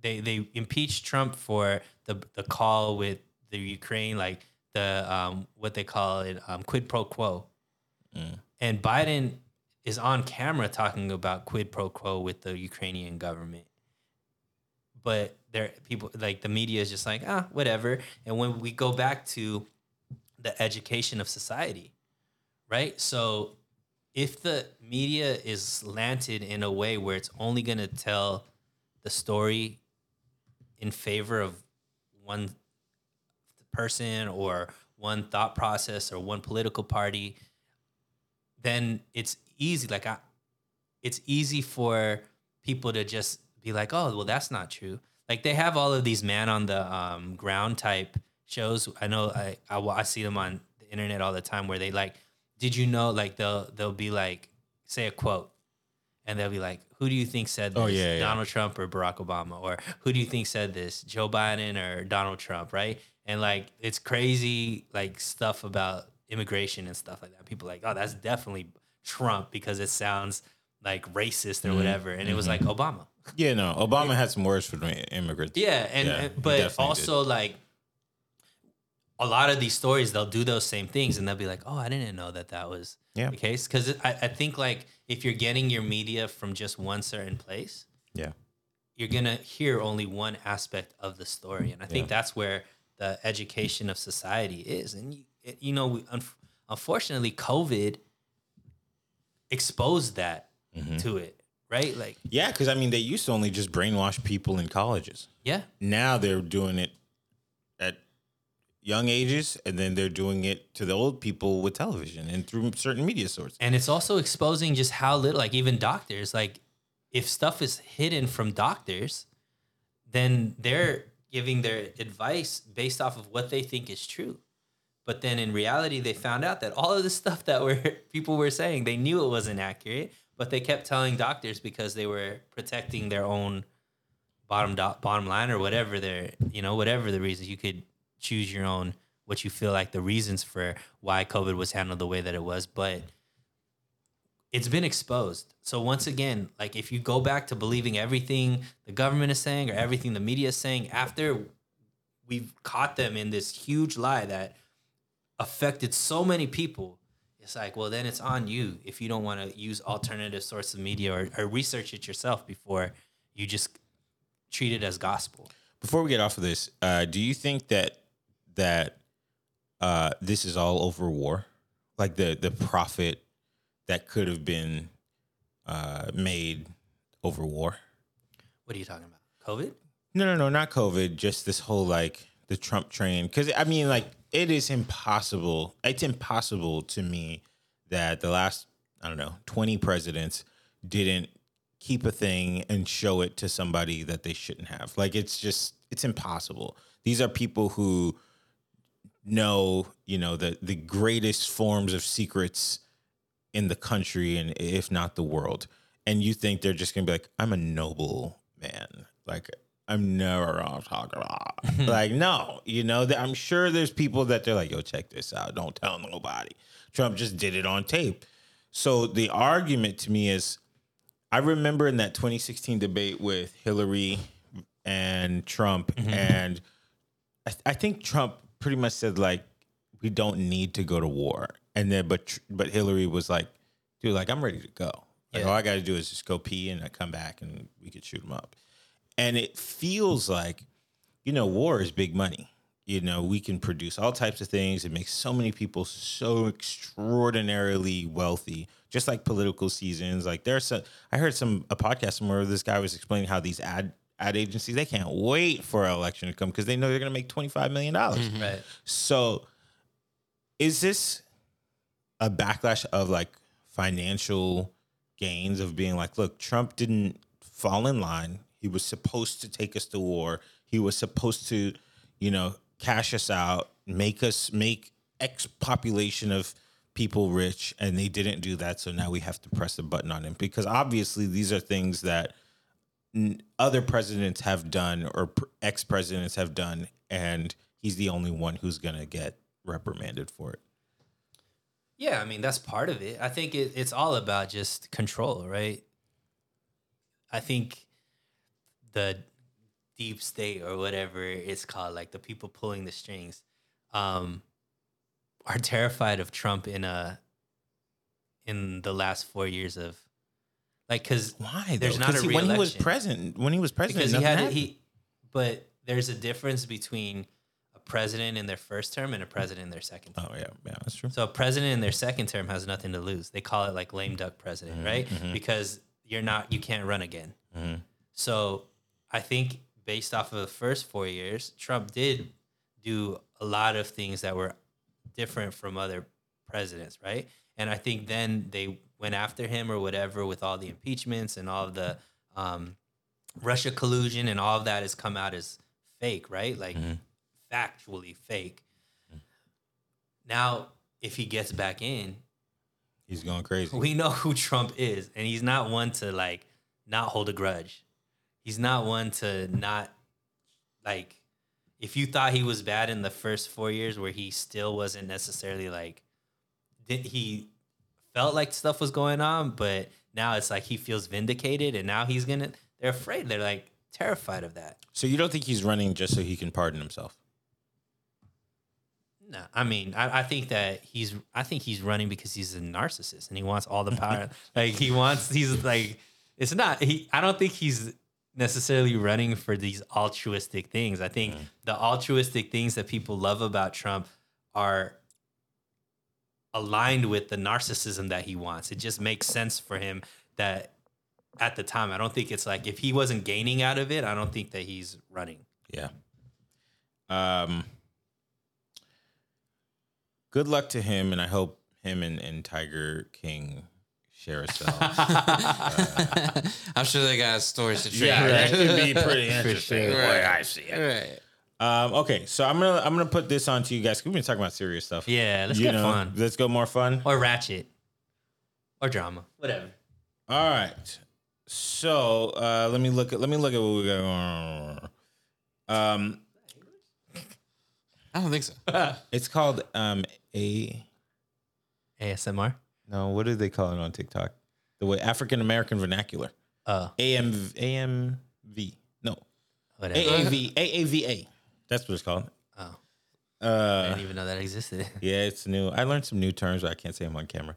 they they impeached Trump for the the call with the Ukraine like the um what they call it um quid pro quo. And Biden is on camera talking about quid pro quo with the Ukrainian government. But there people like the media is just like ah whatever. And when we go back to the education of society right? So if the media is slanted in a way where it's only going to tell the story in favor of one person or one thought process or one political party then it's easy like i it's easy for people to just be like, oh, well, that's not true. Like they have all of these man on the um, ground type shows. I know I, I I see them on the internet all the time where they like, did you know? Like they'll they'll be like, say a quote, and they'll be like, who do you think said this? Oh, yeah, yeah. Donald Trump or Barack Obama, or who do you think said this? Joe Biden or Donald Trump, right? And like it's crazy like stuff about immigration and stuff like that. People are like, oh, that's definitely Trump because it sounds like racist Mm-hmm. or whatever. And it was like Obama. yeah, no. Obama had some words for the immigrants. Yeah, and Yeah, and- but also like a lot of these stories, they'll do those same things, and they'll be like, "Oh, I didn't know that that was Yeah. the case." Because I, I think like if you're getting your media from just one certain place, Yeah. you're gonna hear only one aspect of the story, and I think Yeah. that's where the education of society is. And you, you know, we, unf- unfortunately, COVID exposed that Mm-hmm. to it, right? Like, Yeah, because I mean, they used to only just brainwash people in colleges. yeah, Now they're doing it young ages, and then they're doing it to the old people with television and through certain media sources. and it's also exposing just how little, like even doctors, like if stuff is hidden from doctors, then they're giving their advice based off of what they think is true. But then in reality, they found out that all of the stuff that were people were saying, they knew it wasn't accurate, but they kept telling doctors because they were protecting their own bottom do- bottom line or whatever their you know whatever the reasons you could choose your own what you feel like the reasons for why COVID was handled the way that it was, but it's been exposed. So once again, like if you go back to believing everything the government is saying or everything the media is saying after we've caught them in this huge lie that affected so many people, it's like, well, then it's on you if you don't want to use alternative sources of media or, or research it yourself before you just treat it as gospel. Before we get off of this, uh, do you think that that uh, this is all over war? Like the the profit that could have been uh, made over war? What are you talking about? COVID? No, no, no, not COVID. Just this whole like the Trump train. Because I mean, like, it is impossible. It's impossible to me that the last I don't know twenty presidents didn't keep a thing and show it to somebody that they shouldn't have. Like, it's just it's impossible. These are people who know, you know, the the greatest forms of secrets in the country and if not the world. And you think they're just gonna be like, I'm a noble man. Like I'm never gonna talk about like no, you know, that I'm sure there's people that they're like, yo, check this out. Don't tell nobody. Trump just did it on tape. So the argument to me is I remember in that 2016 debate with Hillary and Trump, mm-hmm. and I, I think Trump pretty much said like we don't need to go to war, and then but but Hillary was like, dude, like I'm ready to go. Like Yeah. all I got to do is just go pee and I come back and we could shoot them up. And it feels like, you know, war is big money. You know, we can produce all types of things. It makes so many people so extraordinarily wealthy, just like political seasons. Like there's some, I heard some a podcast somewhere where this guy was explaining how these ad ad agencies they can't wait for an election to come because they know they're going to make twenty five million dollars. Mm-hmm. Right. So, is this a backlash of like financial gains of being like, look, Trump didn't fall in line. He was supposed to take us to war. He was supposed to, you know, cash us out, make us make X population of people rich, and they didn't do that. So now we have to press the button on him because obviously these are things that other presidents have done or ex presidents have done, and he's the only one who's gonna get reprimanded for it. Yeah, I mean that's part of it. I think it, it's all about just control, right? I think the deep state or whatever it's called, like the people pulling the strings, um, are terrified of Trump in a in the last four years of like because Why? There's though? not a he- when he was president. When he was president, because he had happened. he but there's a difference between a president in their first term and a president in their second term. Oh yeah, yeah, that's true. So a president in their second term has nothing to lose. They call it like lame duck president, Mm-hmm, right? Because you're not, you can't run again. So I think based off of the first four years, Trump did do a lot of things that were different from other presidents, right? And I think then they went after him or whatever with all the impeachments and all of the um, Russia collusion and all of that has come out as fake, right? Like factually fake. Now, if he gets back in, He's going crazy. we know who Trump is, and he's not one to like not hold a grudge. He's not one to not like. If you thought he was bad in the first four years, where he still wasn't necessarily like, did he felt like stuff was going on, but now it's like he feels vindicated, and now he's gonna. They're afraid. They're like terrified of that. So you don't think he's running just so he can pardon himself? No, I mean, I, I think that he's. I think he's running because he's a narcissist and he wants all the power. like he wants. He's like. It's not. He. I don't think he's necessarily running for these altruistic things. I think mm. the altruistic things that people love about Trump are aligned with the narcissism that he wants. It just makes sense for him that at the time. I don't think it's like if he wasn't gaining out of it. I don't think that he's running. Yeah. Um. Good luck to him, and I hope him and, and Tiger King share a cell. I'm sure they got stories to trade. yeah, that could be pretty interesting. sure. the way I see it. Right. Um, okay, so I'm gonna I'm gonna put this on to you guys. 'cause We've been talking about serious stuff. Yeah, let's You get know, fun. Let's go more fun. Or ratchet. Or drama. Whatever. All right. So uh, let me look at let me look at what we got going on. Um, I don't think so. it's called um a ASMR. no. What do they call it on TikTok? The way African American vernacular. Oh, AM AMV. No. whatever. AAV AAVA. That's what it's called. Oh, I Uh, didn't even know that existed. yeah, it's new. I learned some new terms, but I can't say them on camera.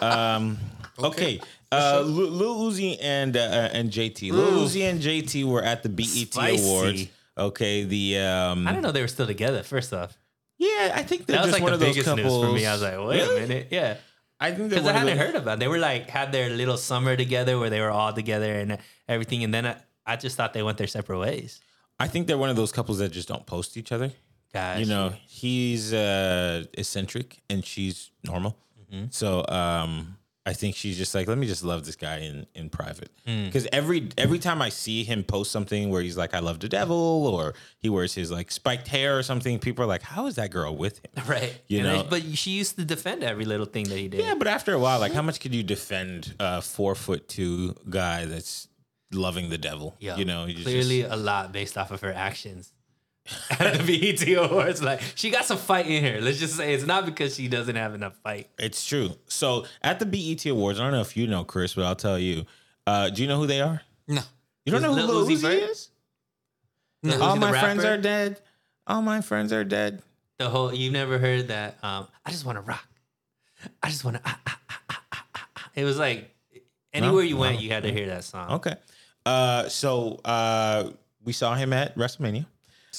Um, okay. Uh, Lil Lil Uzi and uh, and JT. Lil Uzi and JT were at the BET Spicy. Awards. Okay. The um, I don't know they were still together. First off, Yeah, I think they're that was just like one the of biggest couples. news for me. I was like, wait Really? a minute, yeah, I think because I hadn't heard about. It. They were like had their little summer together where they were all together and everything, and then I, I just thought they went their separate ways. I think they're one of those couples that just don't post each other. Guys, You know, he's uh, eccentric and she's normal. Mm-hmm. So um, I think she's just like, let me just love this guy in in private. Hmm. Because every every time I see him post something where he's like, I love the devil, or he wears his like spiked hair or something, people are like, how is that girl with him? right? You And know- but she used to defend every little thing that he did. Yeah, but after a while, like, how much could you defend a four foot two guy that's loving the devil? Yeah, you know, you just- clearly a lot based off of her actions at the BET Awards. Like she got some fight in her. Let's just say it's not because she doesn't have enough fight. It's true. So at the BET Awards, I don't know if you know Chris, but I'll tell you. Uh, do you know who they are? No. You don't Is know who Lil Lil Uzi Uzi is? No, All Uzi my friends are dead. All my friends are dead. The whole you've never heard that. Um, I just want to rock. I just want to. Ah, ah, ah. It was like anywhere you went, no. you had to hear that song. Okay. Uh, so uh, we saw him at WrestleMania.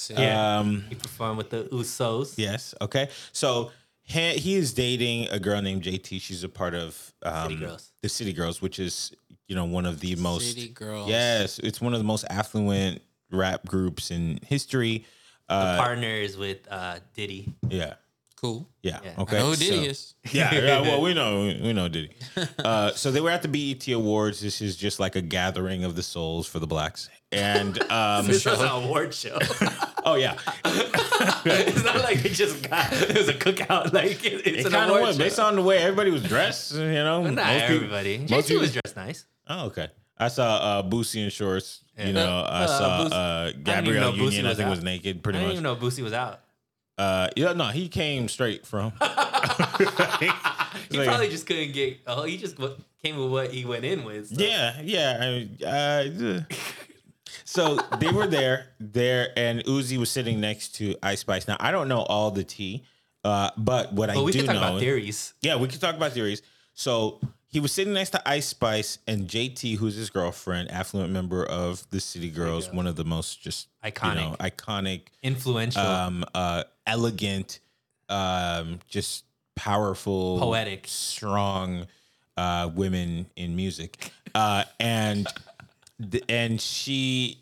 Yeah. Um, He performed with the Usos. yes. Okay. So he, he is dating a girl named JT. She's a part of um, City Girls. the City Girls, which is you know one of the most City Girls. Yes, it's one of the most affluent rap groups in history. Uh, Partners with uh, Diddy. yeah. Cool. Yeah. Yeah. Okay. I know who Diddy so- is. Yeah, yeah. Well, we know, we know Diddy. Uh, so they were at the BET Awards. This is just like a gathering of the souls for the blacks. And um, This was an award show. oh yeah, it's not like they just got it was a cookout. Like it, it's it an kind of award was show. based on the way everybody was dressed. You know, But not Most people- everybody. most people- was dressed nice. Oh, okay. I saw uh, Boosie in shorts. You know, I Uh, saw Boosie- uh, even Gabrielle know Boosie Union. I was think out. was naked, Pretty much. I pretty didn't much. even know Boosie was out. Uh, yeah, no, he came straight from. He probably just couldn't get. Oh, he just came with what he went in with. so. Yeah, yeah. I, uh, so they were there, there, and Uzi was sitting next to Ice Spice. Now I don't know all the tea, uh, but what But I we do can talk know, about theories. yeah, we can talk about theories. So he was sitting next to Ice Spice and JT, who's his girlfriend, affluent member of the City Girls, one of the most just you Iconic. know, iconic, Influential. um, uh, elegant, um, just powerful, Poetic. strong uh, women in music, uh, and th- and she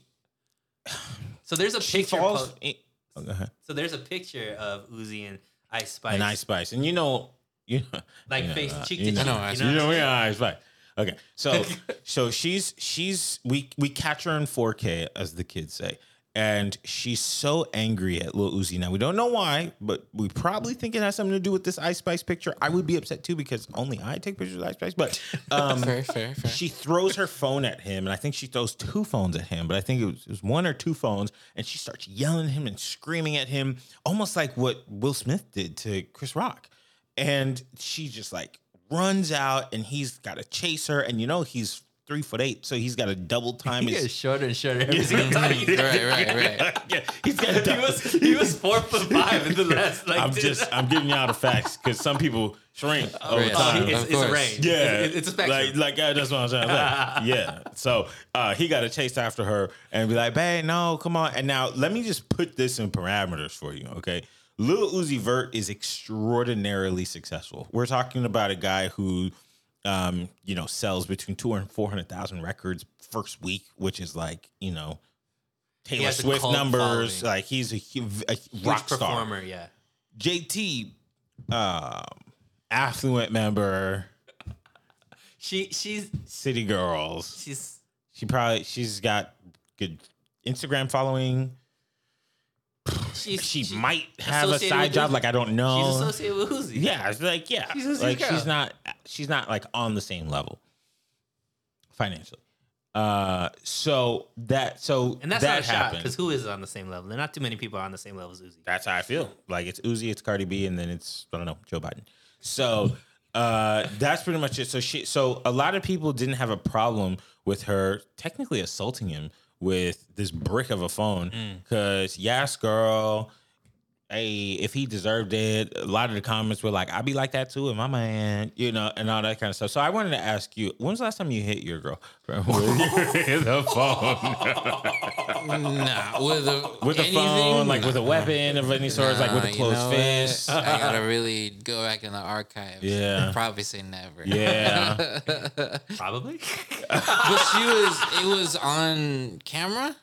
so there's a picture. falls po- in, oh, so there's a picture of Uzi and Ice Spice. and Ice Spice, and you know you know, Like you know, face uh, cheek to know, cheek, know you know? You know, yeah, Ice Spice. Okay, so so she's she's we we catch her in 4K as the kids say, and she's so angry at Lil Uzi. Now we don't know why, but we probably think it has something to do with this Ice Spice picture. I would be upset too because only I take pictures of Ice Spice, but um, Fair, fair, fair. she throws her phone at him, and I think she throws two phones at him, but I think it was, it was one or two phones, and she starts yelling at him and screaming at him, almost like what Will Smith did to Chris Rock. And she just like runs out, and he's got to chase her, and you know he's three foot eight, so he's got to double time He gets shorter and shorter every time. he did. right, right, right. yeah, he's got. he was he was four foot five in the last like. I'm just I'm giving y'all the facts because some people shrink over Right. Oh, time. it's, it's a range. Yeah, it's, it's a spectrum. Like, like uh, that's what I'm saying. Like, yeah. So uh, he got to chase after her and be like, "Babe, no, come on." And now let me just put this in parameters for you, okay? Lil Uzi Vert is extraordinarily successful. We're talking about a guy who, um, you know, sells between two and four hundred thousand records first week, which is like, you know, Taylor Swift numbers. following. Like he's a, a Huge rock star. performer. Yeah. JT, um, affluent member, She she's City Girls. she's She probably she's got good Instagram following. She's, she might have a side job. Uzi. Like I don't know. She's associated with Uzi. Yeah, it's like yeah, She's like girl. she's not she's not like on the same level financially. Uh, so that so And that's that not a shot happened. because who is on the same level? There are not too many people on the same level as Uzi. That's how I feel. Like it's Uzi, it's Cardi B, and then it's I don't know Joe Biden. So uh, that's pretty much it. So she, so a lot of people didn't have a problem with her technically assaulting him with this brick of a phone mm. because yes, girl. Hey, if he deserved it, a lot of the comments were like, "I'd be like that too, and my man," you know, and all that kind of stuff. So I wanted to ask you, when's the last time you hit your girl with the phone? Nah, with a with a phone, like with a Nah. weapon of any sort, like with Nah, a you closed know what? fist. I gotta really go back in the archives. Yeah. probably say never. Yeah. Probably. but she was. It was on camera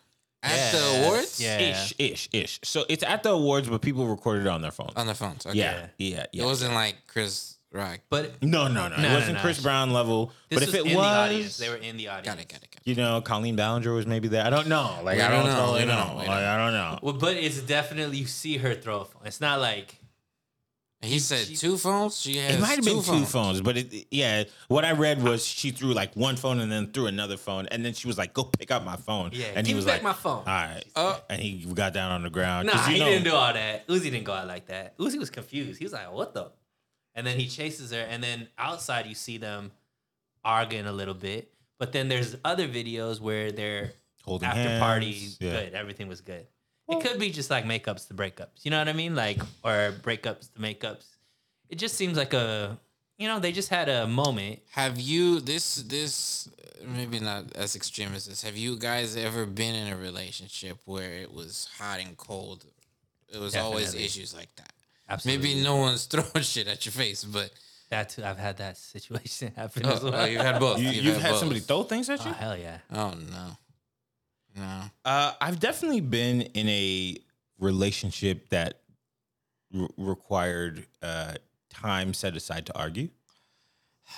at the awards. Yeah. Ish, ish, ish. So it's at the awards, but people recorded it on their phones. on their phones. Okay. yeah, yeah, yeah. it wasn't like Chris Rock. But no, no, no. No, it wasn't no. Chris Brown level. this but if was it in was, the they were in the audience. Got it. Got it. Got it. you know, Colleen Ballinger was maybe there. I don't know. Like We I don't don't, know. totally know. know. Like, I don't know. Well, but it's definitely you see her throw a phone. It's not like He said two phones. She has It might have two been phones. two phones, but it, yeah, what I read was she threw like one phone and then threw another phone, and then she was like, "Go pick up my phone." Yeah, and he was back like, my phone. All right, Oh. and he got down on the ground. Nah, 'Cause you he know- didn't do all that. Uzi didn't go out like that. Uzi was confused. He was like, "What the?" And then he chases her, and then outside you see them arguing a little bit. But then there's other videos where they're Holding after hands, party, yeah. good, everything was good. It could be just like makeups to breakups. You know what I mean? Like or breakups to makeups. It just seems like a, you know, they just had a moment. Have you this this maybe not as extreme as this? Have you guys ever been in a relationship where it was hot and cold? It was always issues like that. Absolutely. Maybe no one's throwing shit at your face, but That too. I've had that situation happen oh, as oh, well. oh, you've had both. You, You've, you've had both. somebody throw things at Oh you? hell yeah. Oh no, no. Uh, I've definitely been in a relationship that re- required uh, time set aside to argue.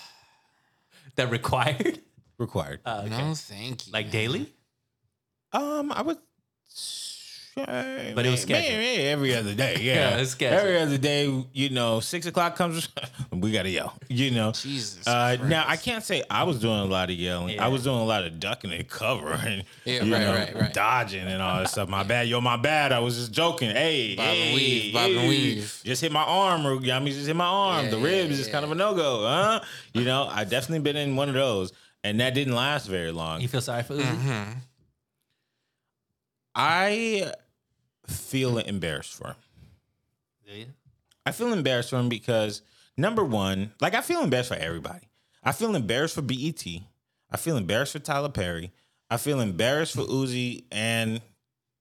That required. Required. Uh, okay. No, thank you. Like daily. Um, I would. But it was scheduled. may- every other day. Yeah, Yeah, every other day. You know, six o'clock comes, we gotta yell. You know, Jesus Uh, now I can't say I was doing a lot of yelling. Yeah. I was doing a lot of ducking and covering, Yeah, you right, know, right, right. dodging and all that stuff. My bad, yo, my bad. I was just joking. Hey, Bob and hey, weave, bob and hey. weave. Just hit my arm, or I mean, just hit my arm. Yeah, the ribs is kind of a no go, huh? You know, I definitely been in one of those, and that didn't last very long. You feel sorry for Uzi? Mm-hmm. I feel embarrassed for him. Do you? I feel embarrassed for him because number one, like I feel embarrassed for everybody. I feel embarrassed for BET. I feel embarrassed for Tyler Perry. I feel embarrassed for Uzi, and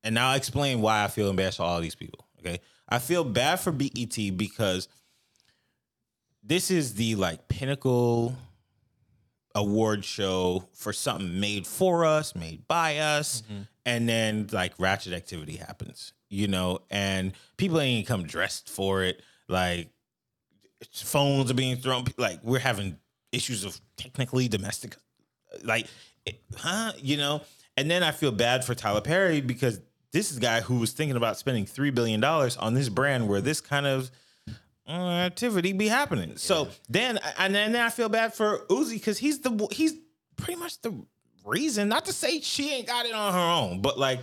and now I'll explain why I feel embarrassed for all these people. Okay, I feel bad for BET because this is the like pinnacle award show for something made for us, made by us, mm-hmm. and then like ratchet activity happens, you know, and people ain't come dressed for it. Like phones are being thrown, like we're having issues of technically domestic, like, it- huh, you know. And then I feel bad for Tyler Perry because this is a guy who was thinking about spending three billion dollars on this brand where this kind of Uh, activity be happening. So then, and then I feel bad for Uzi because he's the he's pretty much the reason. Not to say she ain't got it on her own, but like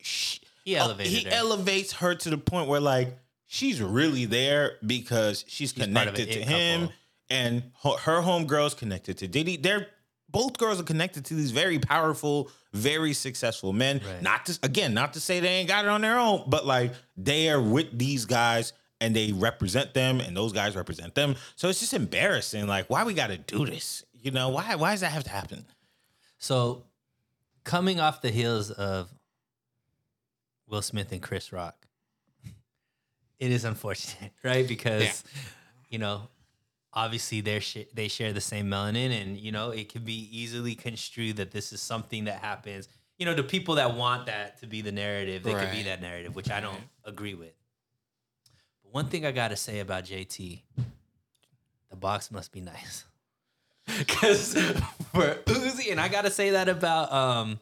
she, He uh, elevated he her. elevates her to the point where like she's really there because she's of connected to him, couple. and her, her homegirl's connected to Diddy. They're both girls are connected to these very powerful, very successful men. Right. Not to again, not to say they ain't got it on their own, but like they are with these guys and they represent them, and those guys represent them. So it's just embarrassing. Like, why we got to do this? You know, why? Why does that have to happen? So, coming off the heels of Will Smith and Chris Rock, it is unfortunate, right? Because you know, obviously they sh- they share the same melanin, and you know, it can be easily construed that this is something that happens. You know, the people that want that to be the narrative, they could be that narrative, which I don't agree with. But one thing I got to say about JT, the box must be nice. Because for Uzi, and I gotta say that about um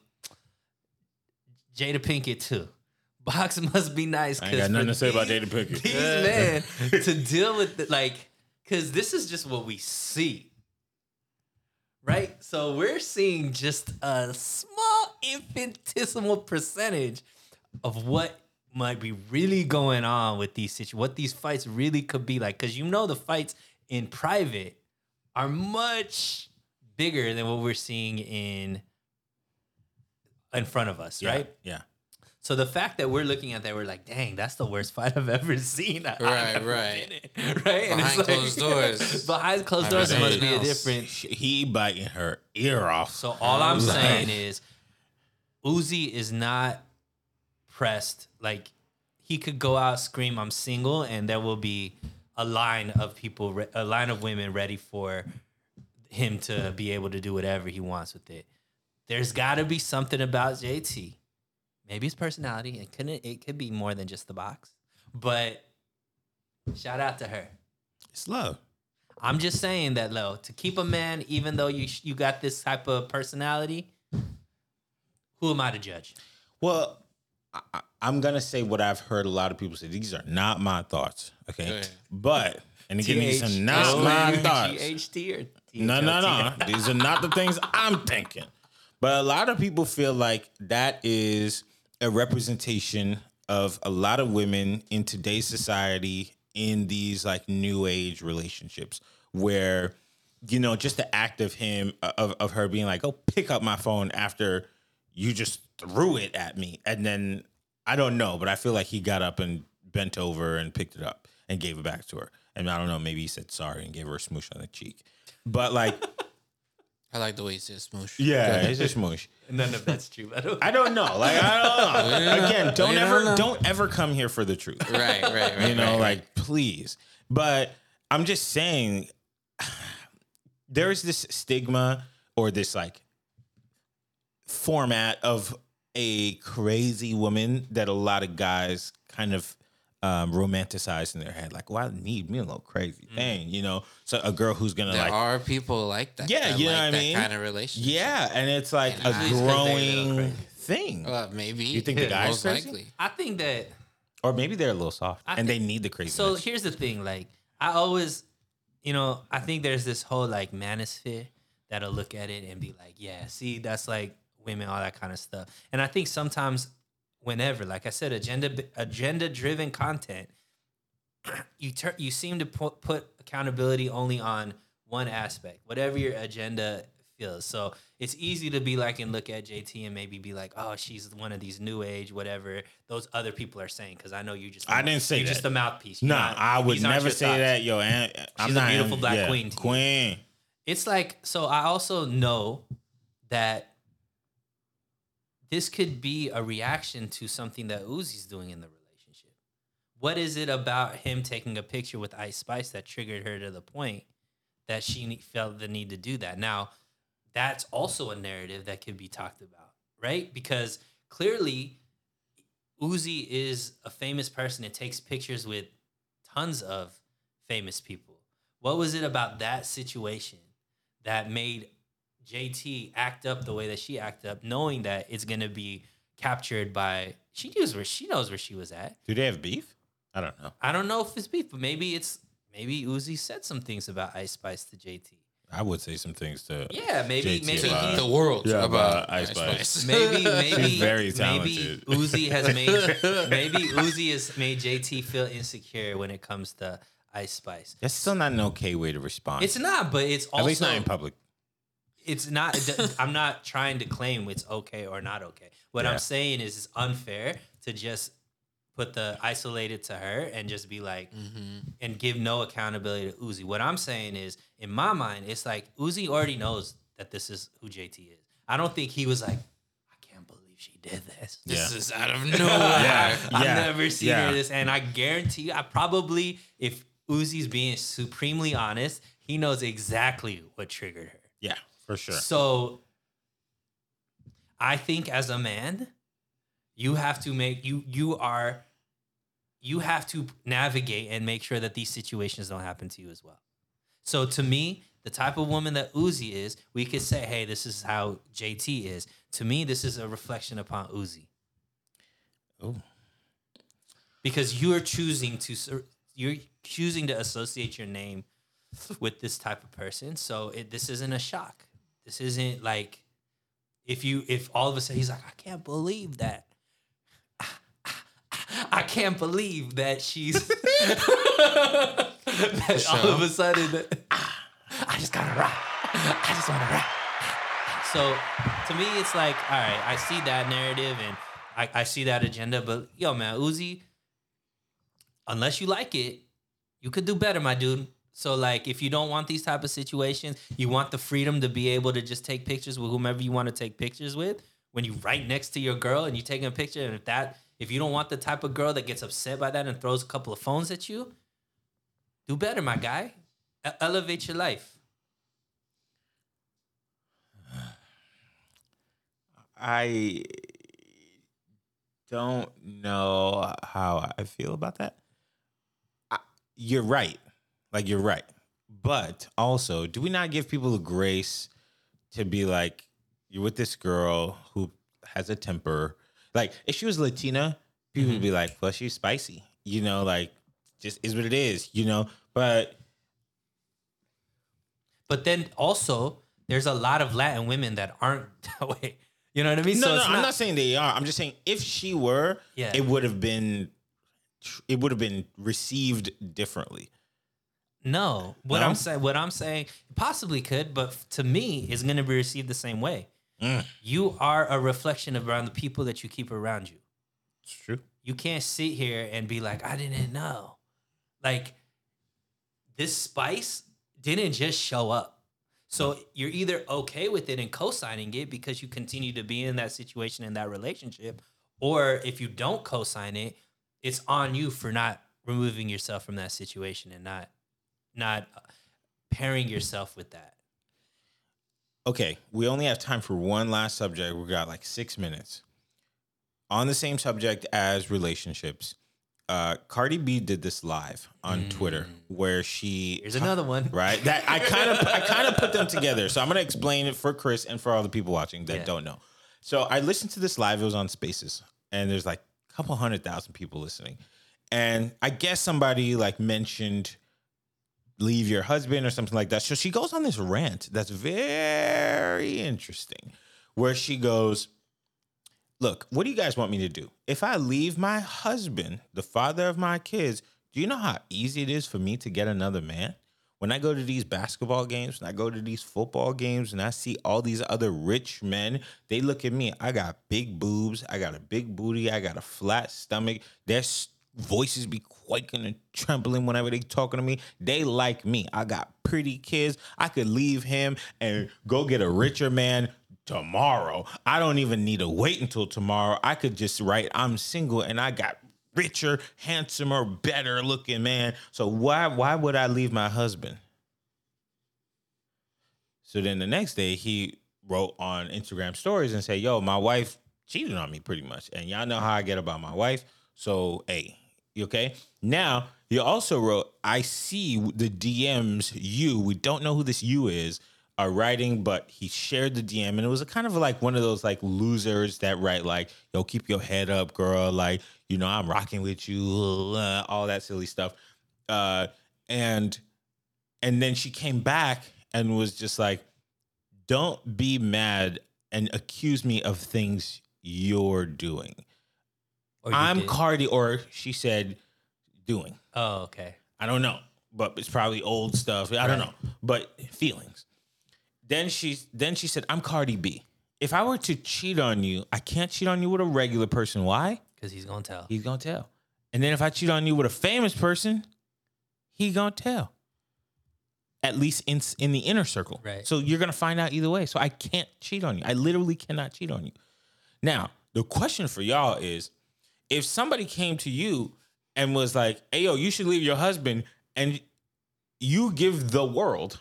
Jada Pinkett too. Box must be nice. I got nothing to say about Jada Pinkett. These men to deal with the, like, because this is just what we see, right? So we're seeing just a small infinitesimal percentage of what might be really going on with these situations, what these fights really could be like. Because you know the fights in private are much bigger than what we're seeing in in front of us, Yeah, right? Yeah. So the fact that we're looking at that, we're like, dang, that's the worst fight I've ever seen. I- I've Right, right. been in, right? And it's Behind closed doors. behind closed doors, be it must be a different. He biting her ear off. So all I'm saying is, Uzi is not pressed. Like he could go out scream, "I'm single," and there will be a line of people, a line of women ready for him to be able to do whatever he wants with it. There's got to be something about JT. Maybe his personality. It couldn't. it could be more than just the box. But shout out to her. It's love. I'm just saying that, Lo, to keep a man, even though you you got this type of personality, who am I to judge? Well, I, I- I'm gonna say what I've heard a lot of people say. These are not my thoughts. Okay, but and again, these are not my thoughts. GHT or No, no, no. These are not the things I'm thinking. But a lot of people feel like that is a representation of a lot of women in today's society in these like new age relationships where you know just the act of him of, of her being like oh pick up my phone after you just threw it at me. And then i don't know but i feel like he got up and bent over and picked it up and gave it back to her. And i don't know maybe he said sorry and gave her a smoosh on the cheek. But like I like the way he says smoosh. yeah it's a smoosh None of that's true. by the way. i don't know like i don't know again don't ever don't know. don't ever come here for the truth Right, right, right. you know, right, right. like please. But I'm just saying, there's this stigma or this like format of a crazy woman that a lot of guys kind of um, romanticize in their head. Like, well, I need me a little crazy thing, you know? So a girl who's gonna there like are people like that. Yeah, that you know like what I that mean? Kind of relationship. yeah, and it's like And a it's 'cause a growing thing. Uh, maybe. You think the guy's most crazy? likely. I think that. or maybe they're a little soft I and they need the crazy. So here's the thing. Like I always, you know, I think there's this whole like manosphere that'll look at it and be like, yeah, see, that's like women, all that kind of stuff. And I think sometimes, whenever, like I said, agenda agenda driven content, you turn you seem to put, put accountability only on one aspect, whatever your agenda feels. So it's easy to be like and look at JT and maybe be like, oh, she's one of these new age, whatever those other people are saying. Because I know you just I didn't say you're that. just a mouthpiece. You're No, not- I would never say thoughts. that, yo. And I'm She's a beautiful black yeah, queen to you. Queen. It's like so. I also know that this could be a reaction to something that Uzi's doing in the relationship. What is it about him taking a picture with Ice Spice that triggered her to the point that she felt the need to do that? Now, that's also a narrative that could be talked about, right? Because clearly, Uzi is a famous person and takes pictures with tons of famous people. What was it about that situation that made JT act up the way that she act up, knowing that it's gonna be captured by she knows where she knows where she was at. Do they have beef? I don't know. I don't know if it's beef, but maybe it's maybe Uzi said some things about Ice Spice to JT. I would say some things to Yeah, maybe JT maybe about- the world Yeah, about about Ice Ice Spice. Spice. maybe maybe She's very maybe talented. Uzi has made maybe Uzi has made JT feel insecure when it comes to Ice Spice. That's still not an okay way to respond. It's not, but it's also At least not in public. It's not i'm not trying to claim it's okay or not okay what Yeah. i'm saying is it's unfair to just put the isolated to her and just be like mm-hmm. and give no accountability to uzi what i'm saying is in my mind it's like uzi already knows that this is who jt is i don't think he was like i can't believe she did this This Yeah. is out of nowhere. Yeah. I've never seen her this, and I guarantee you, I probably, if Uzi's being supremely honest, he knows exactly what triggered her. Yeah, for sure. So I think as a man, you have to make you you are you have to navigate and make sure that these situations don't happen to you as well. So to me, the type of woman that Uzi is, we could say, hey, this is how JT is. To me, this is a reflection upon Uzi. Oh, because you're choosing to you're choosing to associate your name with this type of person. So it, this isn't a shock. This isn't like if you if all of a sudden he's like, I can't believe that. I can't believe that she's that all of a sudden I just gotta rock. I just wanna rock. So to me, it's like, all right, I see that narrative and I, I see that agenda, but yo, man, Uzi, unless you like it, you could do better, my dude. So like, if you don't want these type of situations, you want the freedom to be able to just take pictures with whomever you want to take pictures with. When you're right next to your girl and you taking a picture, and if that, if you don't want the type of girl that gets upset by that and throws a couple of phones at you, do better, my guy. Elevate your life. I don't know how I feel about that. I, you're right. Like you're right. But also, do we not give people the grace to be like, you're with this girl who has a temper? Like, if she was Latina, people would mm-hmm. be like, well, she's spicy. You know, like, just is what it is, you know? But But then also, there's a lot of Latin women that aren't that way. You know what I mean? no, no, it's I'm not saying they are. I'm just saying if she were, Yeah. it would have been, it would have been received differently. No, what No? I'm saying, what I'm saying, possibly could, but to me, it's going to be received the same way. Mm. You are a reflection of around the people that you keep around you. It's true. You can't sit here and be like, I didn't know. Like this spice didn't just show up. So you're either okay with it and co-signing it because you continue to be in that situation in that relationship, or if you don't co-sign it, it's on you for not removing yourself from that situation and not not uh, pairing yourself with that. Okay, we only have time for one last subject. We got like six minutes. On the same subject as relationships, uh, Cardi B did this live on Twitter where she Here's another one. right? That I kind of I kind of put them together. So I'm gonna explain it for Chris and for all the people watching that Yeah. don't know. So I listened to this live. It was on Spaces, and there's like a couple hundred thousand people listening. And I guess somebody like mentioned leave your husband or something like that. So she goes on this rant that's very interesting, where she goes, Look, what do you guys want me to do? If I leave my husband, the father of my kids, do you know how easy it is for me to get another man? When I go to these basketball games, when I go to these football games, and I see all these other rich men, they look at me. I got big boobs, I got a big booty, I got a flat stomach. Their s- voices be quaking and trembling whenever they talking to me. They like me. I got pretty kids. I could leave him and go get a richer man tomorrow. I don't even need to wait until tomorrow. I could just write, I'm single and I got richer, handsomer, better looking man. So why why would I leave my husband? So then the next day he wrote on Instagram stories and said, Yo, my wife cheated on me pretty much. And y'all know how I get about my wife. So hey, okay? Now you also wrote, I see the DMs you, we don't know who this you is, are writing, but he shared the DM and it was a kind of like one of those like losers that write like, yo, keep your head up, girl. Like, you know, I'm rocking with you, all that silly stuff. Uh, and and then she came back and was just like, don't be mad and accuse me of things you're doing. Oh, or I'm did. Cardi, or she said, doing. Oh, okay. I don't know, but it's probably old stuff. I don't know, but feelings. Then she then she said, "I'm Cardi B. If I were to cheat on you, I can't cheat on you with a regular person. Why? Because he's gonna tell. He's gonna tell. And then if I cheat on you with a famous person, he gonna tell. At least in in the inner circle. Right. So you're gonna find out either way. So I can't cheat on you. I literally cannot cheat on you. Now the question for y'all is, if somebody came to you and was like, "Hey, yo, you should leave your husband," and you give the world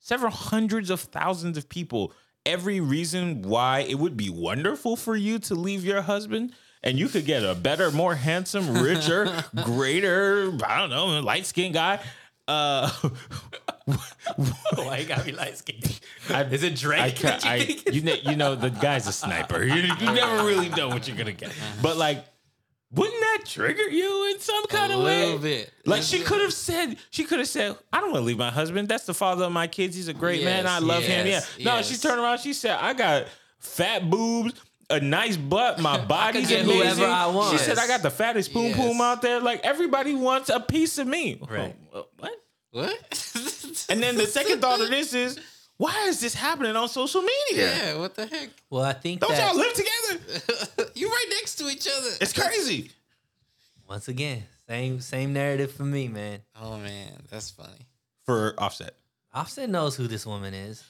several hundreds of thousands of people every reason why it would be wonderful for you to leave your husband and you could get a better more handsome richer greater i don't know light skinned guy uh Why you gotta be light skinned? Is it Drake? I, that you I you know you know the guy's a sniper. You, you never really know what you're gonna get. But like, wouldn't that trigger you in some kind a of way? little bit. Like she could have said, she could have said, "I don't want to leave my husband. That's the father of my kids. He's a great man. Yes, I love him." Yeah. yes, No, yes. she turned around. She said, "I got fat boobs." A nice butt, my body's get amazing. whoever I want. She said, "I got the fattest poom Yes. poom out there. Like everybody wants a piece of me." Right. Oh, uh, what? What? And then the second thought of this is, why is this happening on social media? yeah, what the heck? Well, I think Don't that y'all live together? you right next to each other. It's crazy. once again, same same narrative for me, man. Oh man, that's funny. For Offset. Offset knows who this woman is,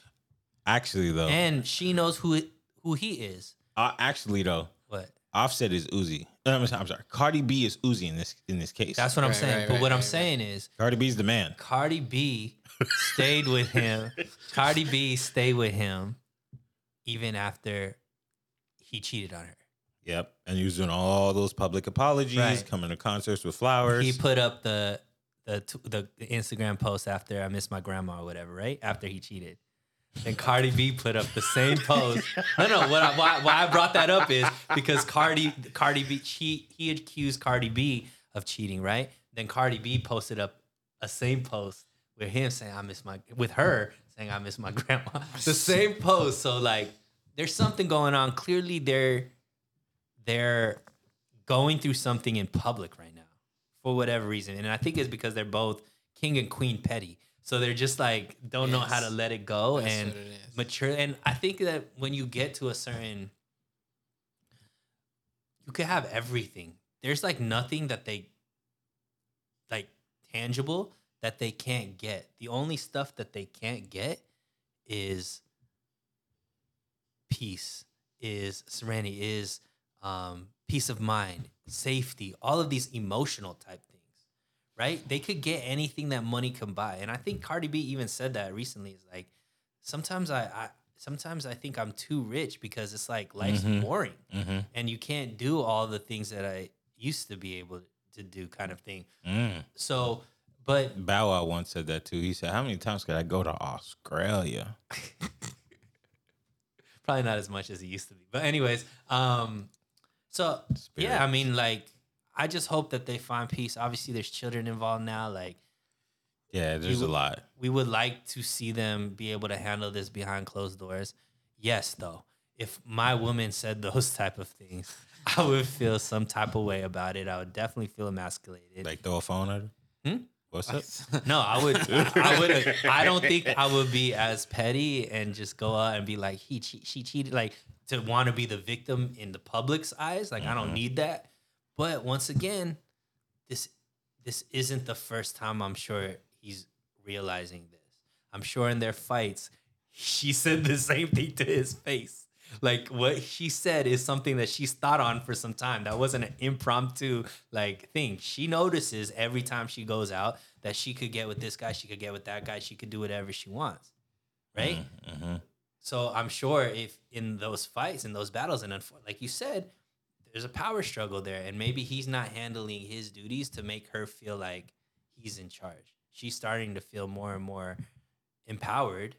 Actually, though. and she knows who it, who he is. Uh, actually, though, What? Offset is Uzi. I'm sorry, I'm sorry. Cardi B is Uzi in this in this case. That's what I'm Right, saying. right, but right, what I'm right, saying is, Cardi B's the man. Cardi B stayed with him. Cardi B stayed with him even after he cheated on her. Yep. And he was doing all those public apologies, Right. coming to concerts with flowers. He put up the the the Instagram post after I miss my grandma or whatever, right? After he cheated. And Cardi B put up the same post. No, no. What I, why, why I brought that up is because Cardi Cardi B he he accused Cardi B of cheating, right? Then Cardi B posted up a same post with him saying I miss my with her saying I miss my grandma. The same post. So like, there's something going on. Clearly, they're they're going through something in public right now for whatever reason. And I think it's because they're both king and queen petty. So they're just like don't know how to let it go That's and it mature. And I think that when you get to a certain, you could have everything. There's like nothing that they like tangible that they can't get. The only stuff that they can't get is peace, is serenity, is um, peace of mind, safety, all of these emotional type things, right? They could get anything that money can buy. And I think Cardi B even said that recently. Is like, sometimes I, I sometimes I think I'm too rich because it's like life's boring mm-hmm. and you can't do all the things that I used to be able to do kind of thing. Mm. So, but Bow Wow once said that too. He said, How many times could I go to Australia? probably not as much as it used to be. But anyways, um, so yeah, I mean, like, I just hope that they find peace. Obviously, there's children involved now. Like, Yeah, there's a lot. we would like to see them be able to handle this behind closed doors. Yes, though, if my woman said those type of things, I would feel some type of way about it. I would definitely feel emasculated. Like throw a phone at her. Hmm? What's up? No, I would. I would. I don't think I would be as petty and just go out and be like, he, che- she cheated, like to want to be the victim in the public's eyes. Like I don't mm-hmm. need that. But once again, this this isn't the first time I'm sure he's realizing this. I'm sure in their fights, she said the same thing to his face. Like what she said is something that she's thought on for some time. That wasn't an impromptu like thing. She notices every time she goes out that she could get with this guy, she could get with that guy, she could do whatever she wants. Right? Mm-hmm. So I'm sure if in those fights, in those battles, and like you said, there's a power struggle there, and maybe he's not handling his duties to make her feel like he's in charge. She's starting to feel more and more empowered,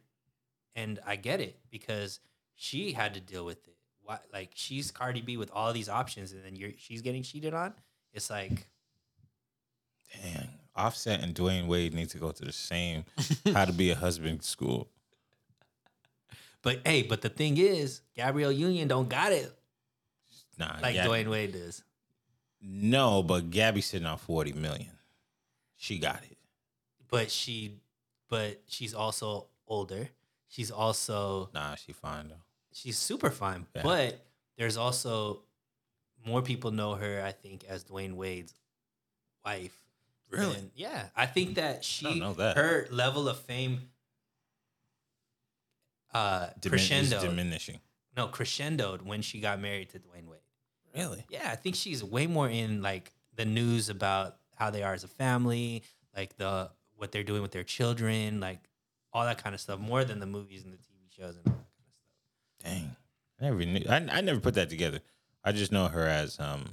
and I get it because she had to deal with it. Why, like she's Cardi B with all these options, and then you're she's getting cheated on. It's like Dang. Offset and Dwyane Wade need to go to the same how to be a husband school. But hey, but the thing is, Gabrielle Union don't got it Nah, like Gab- Dwyane Wade does. No, but Gabby's sitting on 40 million. She got it. But she, but she's also older. She's also Nah, she fine though. She's super fine. Yeah. But there's also more people know her, I think, as Dwyane Wade's wife. Really? than- yeah, I think that she, know that. her level of fame, uh, Dimin- crescendo. diminishing. no, crescendoed when she got married to Dwyane Wade. Really? Yeah, I think she's way more in like the news about how they are as a family, like the what they're doing with their children, like all that kind of stuff, more than the movies and the TV shows and all that kind of stuff. Dang. I never knew I, I never put that together. I just know her as um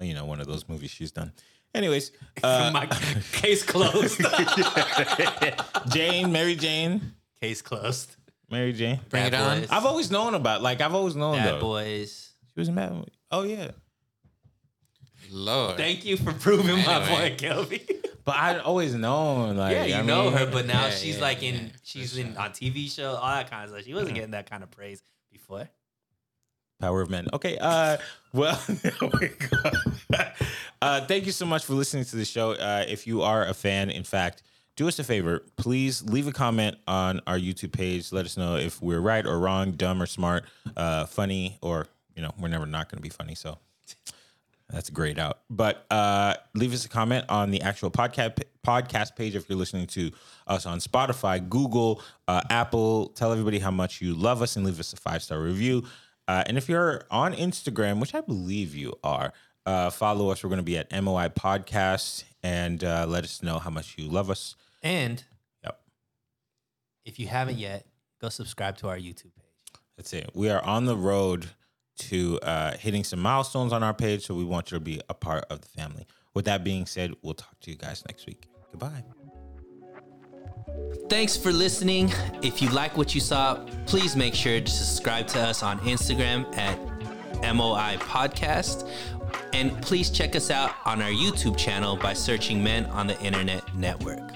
you know, one of those movies she's done. Anyways, uh, My case closed. Jane, Mary Jane, case closed. Mary Jane. Bring it on. Boys. I've always known about like I've always known Bad though. Boys. She was in Bad Boys. Oh yeah. Lord. Thank you for proving my point, Kelby. But I'd always known, like, yeah, you I know mean, her, but now Yeah, she's yeah, like in yeah, she's for in on TV show, all that kind of stuff. She wasn't getting that kind of praise before. Power of men. Okay. Uh, well, my uh, thank you so much for listening to the show. Uh, if you are a fan, in fact, do us a favor. Please leave a comment on our YouTube page. Let us know if we're right or wrong, dumb or smart, uh, funny, or you know, we're never not going to be funny. So that's grayed out. But uh, leave us a comment on the actual podcast podcast page if you're listening to us on Spotify, Google, uh, Apple. Tell everybody how much you love us and leave us a five star review. Uh, and if you're on Instagram, which I believe you are, uh, follow us. We're going to be at MOI Podcast and uh, let us know how much you love us. And Yep. if you haven't yet, go subscribe to our YouTube page. That's it. We are on the road to uh, hitting some milestones on our page, so we want you to be a part of the family. With that being said, we'll talk to you guys next week. Goodbye. Thanks for listening. If you like what you saw, please make sure to subscribe to us on Instagram at MOI Podcast. And please check us out on our YouTube channel by searching Men on the Internet Network.